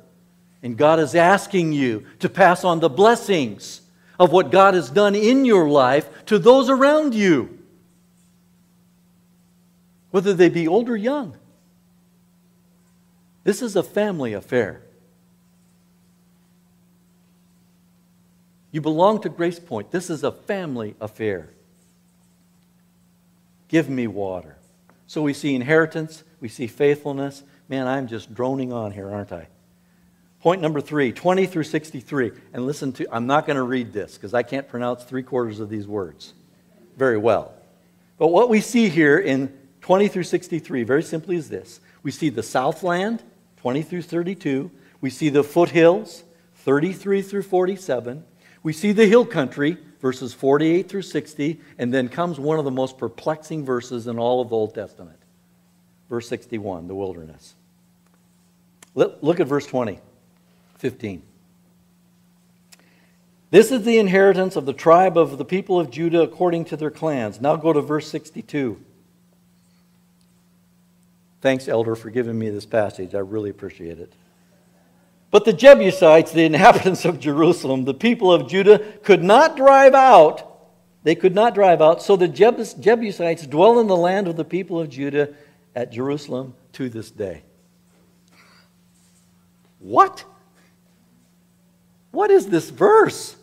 And God is asking you to pass on the blessings of what God has done in your life to those around you, whether they be old or young. This is a family affair. You belong to Grace Point. This is a family affair. Give me water. So we see inheritance, we see faithfulness. Man, I'm just droning on here, aren't I? Point number three 20 through 63. And listen to, I'm not going to read this because I can't pronounce three quarters of these words very well. But what we see here in 20 through 63, very simply, is this we see the Southland, 20 through 32. We see the foothills, 33 through 47. We see the hill country, verses 48 through 60. And then comes one of the most perplexing verses in all of the Old Testament. Verse 61, the wilderness. Look at verse 20. 15. This is the inheritance of the tribe of the people of Judah according to their clans. Now go to verse 62. Thanks, Elder, for giving me this passage. I really appreciate it. But the Jebusites, the inhabitants of Jerusalem, the people of Judah, could not drive out. They could not drive out. So the Jebusites dwell in the land of the people of Judah at Jerusalem to this day. What? What is this verse?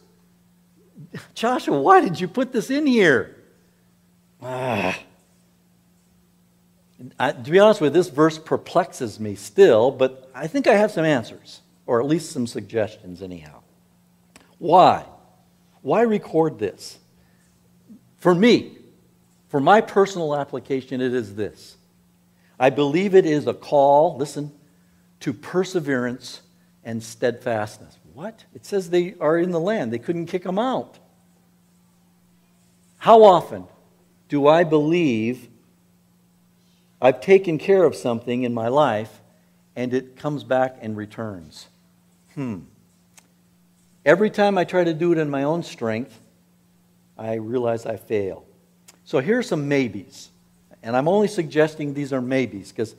Joshua, why did you put this in here? Ah. I, to be honest with you, this verse perplexes me still, but I think I have some answers, or at least some suggestions, anyhow. Why? Why record this? For me, for my personal application, it is this. I believe it is a call, listen, to perseverance and steadfastness. What? It says they are in the land. They couldn't kick them out. How often do I believe I've taken care of something in my life and it comes back and returns? Hmm. Every time I try to do it in my own strength, I realize I fail. So here are some maybes. And I'm only suggesting these are maybes because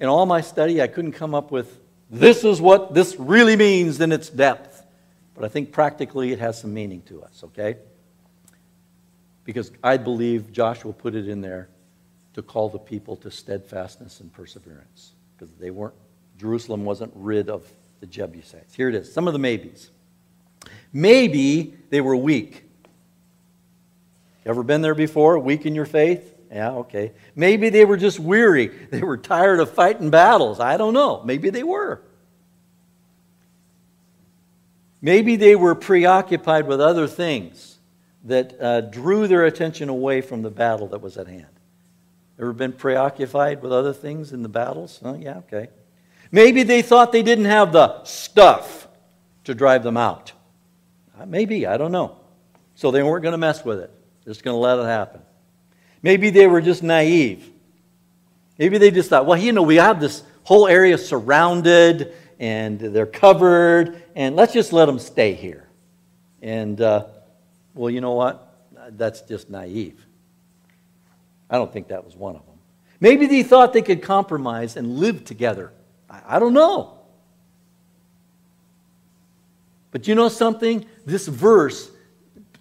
in all my study, I couldn't come up with this is what this really means in its depth. But I think practically it has some meaning to us, okay? Because I believe Joshua put it in there to call the people to steadfastness and perseverance because they weren't, Jerusalem wasn't rid of the Jebusites. Here it is, some of the maybes. Maybe they were weak. Ever been there before? Weak in your faith? Yeah, okay. Maybe they were just weary. They were tired of fighting battles. I don't know. Maybe they were. Maybe they were preoccupied with other things that uh, drew their attention away from the battle that was at hand. Ever been preoccupied with other things in the battles? Oh, yeah, okay. Maybe they thought they didn't have the stuff to drive them out. Uh, maybe, I don't know. So they weren't going to mess with it, just going to let it happen. Maybe they were just naive. Maybe they just thought, well, you know, we have this whole area surrounded and they're covered, and let's just let them stay here. And, uh, well, you know what? That's just naive. I don't think that was one of them. Maybe they thought they could compromise and live together. I, I don't know. But you know something? This verse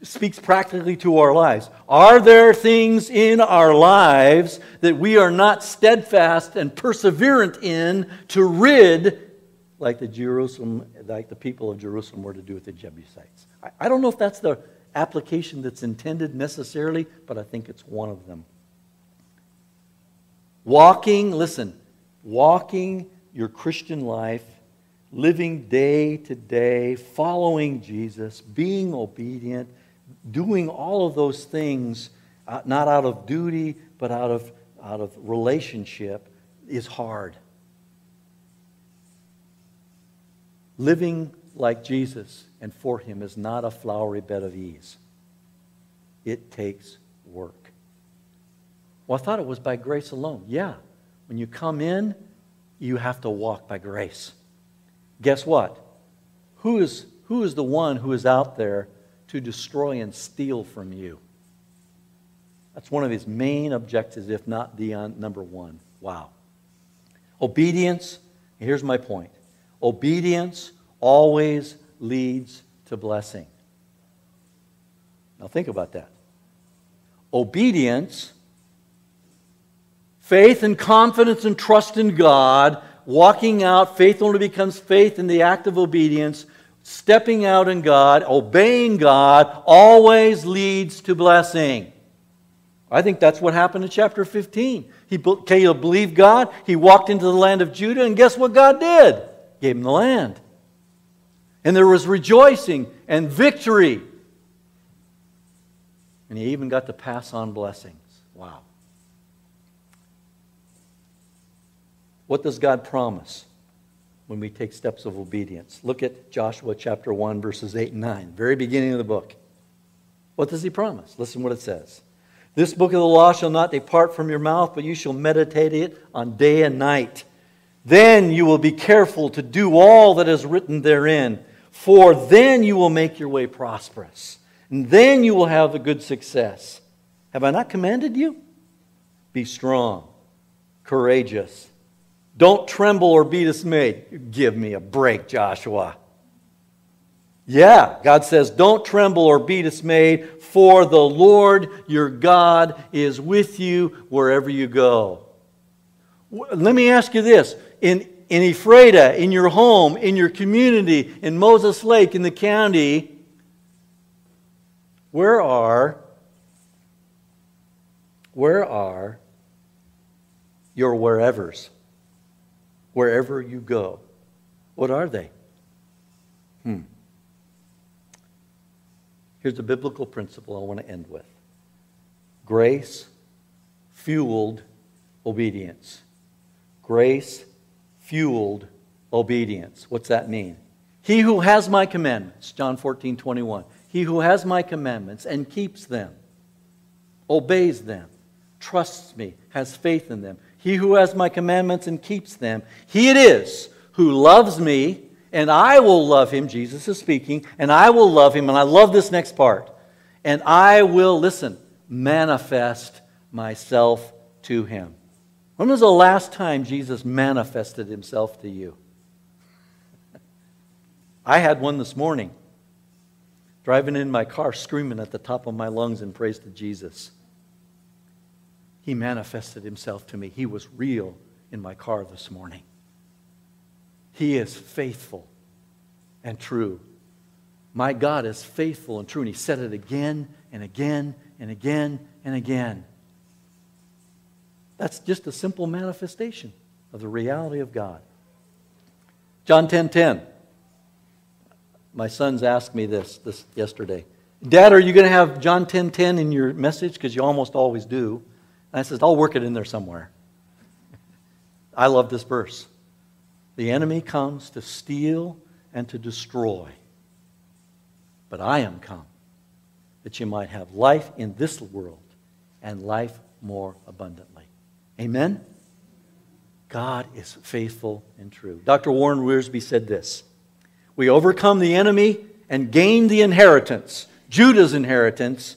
speaks practically to our lives. Are there things in our lives that we are not steadfast and perseverant in to rid, like the Jerusalem, like the people of Jerusalem were to do with the Jebusites? I, I don't know if that's the application that's intended necessarily, but I think it's one of them. Walking, listen, walking your Christian life living day to day, following Jesus, being obedient, doing all of those things, uh, not out of duty, but out of, out of relationship, is hard. Living like Jesus and for Him is not a flowery bed of ease. It takes work. Well, I thought it was by grace alone. Yeah. When you come in, you have to walk by grace. Guess what? Who is, who is the one who is out there to destroy and steal from you. That's one of his main objectives, if not the uh, number one. Wow. Obedience, here's my point obedience always leads to blessing. Now think about that. Obedience, faith and confidence and trust in God, walking out, faith only becomes faith in the act of obedience stepping out in God, obeying God, always leads to blessing. I think that's what happened in chapter 15. He, Caleb believed God. He walked into the land of Judah, and guess what God did? Gave him the land. And there was rejoicing and victory. And he even got to pass on blessings. Wow. What does God promise? when we take steps of obedience. Look at Joshua chapter 1, verses 8 and 9, very beginning of the book. What does he promise? Listen what it says. This book of the law shall not depart from your mouth, but you shall meditate it on day and night. Then you will be careful to do all that is written therein, for then you will make your way prosperous, and then you will have a good success. Have I not commanded you? Be strong, courageous don't tremble or be dismayed. Give me a break, Joshua. Yeah, God says, Don't tremble or be dismayed, for the Lord your God is with you wherever you go. Let me ask you this. In, in Ephrata, in your home, in your community, in Moses Lake, in the county, where are where are your wherevers? Wherever you go. What are they? Hmm. Here's a biblical principle I want to end with grace fueled obedience. Grace fueled obedience. What's that mean? He who has my commandments, John 14, 21. He who has my commandments and keeps them, obeys them, trusts me, has faith in them. He who has my commandments and keeps them, he it is who loves me, and I will love him. Jesus is speaking, and I will love him. And I love this next part. And I will, listen, manifest myself to him. When was the last time Jesus manifested himself to you? I had one this morning, driving in my car, screaming at the top of my lungs in praise to Jesus. He manifested himself to me. He was real in my car this morning. He is faithful and true. My God is faithful and true. And he said it again and again and again and again. That's just a simple manifestation of the reality of God. John 10:10. 10, 10. My sons asked me this, this yesterday. Dad, are you going to have John 10:10 10, 10 in your message because you almost always do? I said, I'll work it in there somewhere. I love this verse. The enemy comes to steal and to destroy. But I am come that you might have life in this world and life more abundantly. Amen? God is faithful and true. Dr. Warren Wiersbe said this We overcome the enemy and gain the inheritance, Judah's inheritance,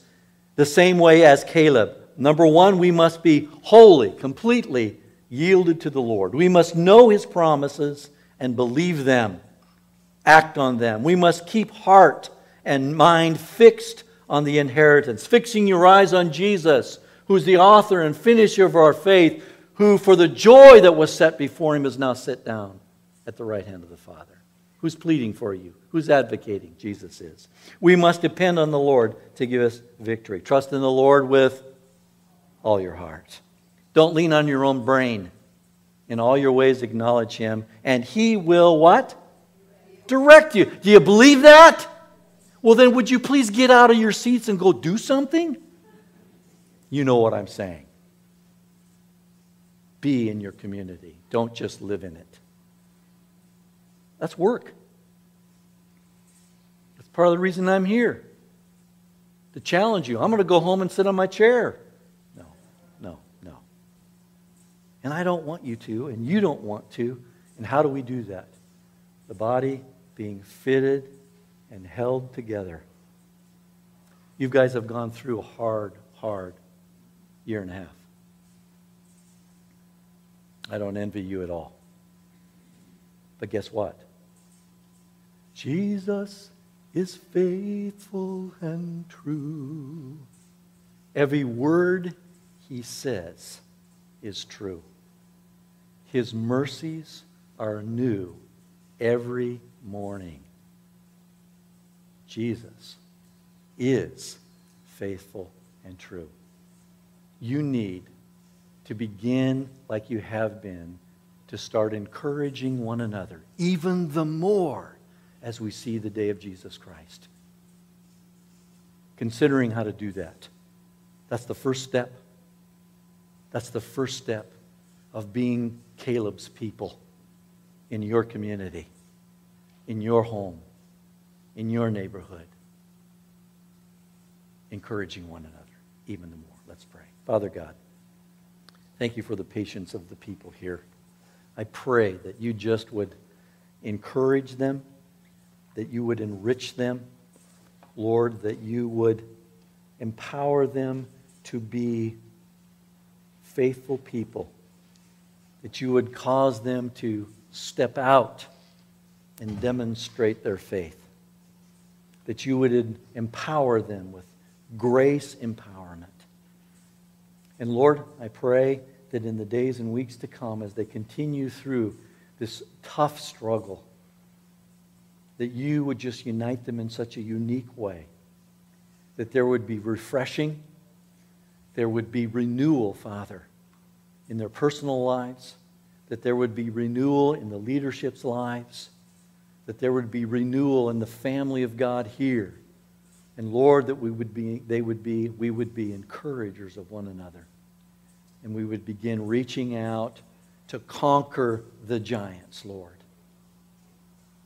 the same way as Caleb. Number one, we must be wholly, completely yielded to the Lord. We must know his promises and believe them, act on them. We must keep heart and mind fixed on the inheritance, fixing your eyes on Jesus, who's the author and finisher of our faith, who for the joy that was set before him is now sit down at the right hand of the Father. Who's pleading for you? Who's advocating? Jesus is. We must depend on the Lord to give us victory. Trust in the Lord with all your heart. Don't lean on your own brain. In all your ways, acknowledge him, and he will what? Direct you. Do you believe that? Well, then, would you please get out of your seats and go do something? You know what I'm saying. Be in your community, don't just live in it. That's work. That's part of the reason I'm here to challenge you. I'm going to go home and sit on my chair. And I don't want you to, and you don't want to. And how do we do that? The body being fitted and held together. You guys have gone through a hard, hard year and a half. I don't envy you at all. But guess what? Jesus is faithful and true. Every word he says is true. His mercies are new every morning. Jesus is faithful and true. You need to begin like you have been to start encouraging one another, even the more as we see the day of Jesus Christ. Considering how to do that. That's the first step. That's the first step of being Caleb's people in your community, in your home, in your neighborhood, encouraging one another even the more. Let's pray. Father God, thank you for the patience of the people here. I pray that you just would encourage them, that you would enrich them, Lord, that you would empower them to be faithful people that you would cause them to step out and demonstrate their faith, that you would empower them with grace empowerment. And Lord, I pray that in the days and weeks to come, as they continue through this tough struggle, that you would just unite them in such a unique way, that there would be refreshing, there would be renewal, Father in their personal lives, that there would be renewal in the leadership's lives, that there would be renewal in the family of God here, And Lord, that we would be, they would be, we would be encouragers of one another. And we would begin reaching out to conquer the giants, Lord.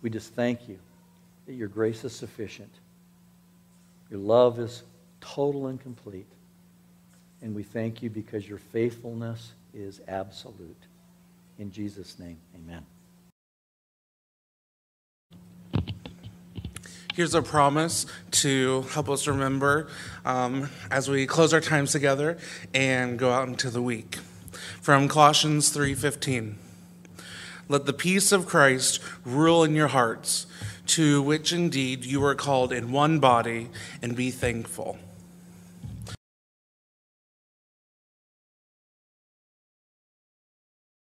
We just thank you that your grace is sufficient. Your love is total and complete. And we thank you because your faithfulness is absolute. In Jesus' name, amen. Here's a promise to help us remember um, as we close our times together and go out into the week. From Colossians 3:15. Let the peace of Christ rule in your hearts, to which indeed you are called in one body, and be thankful.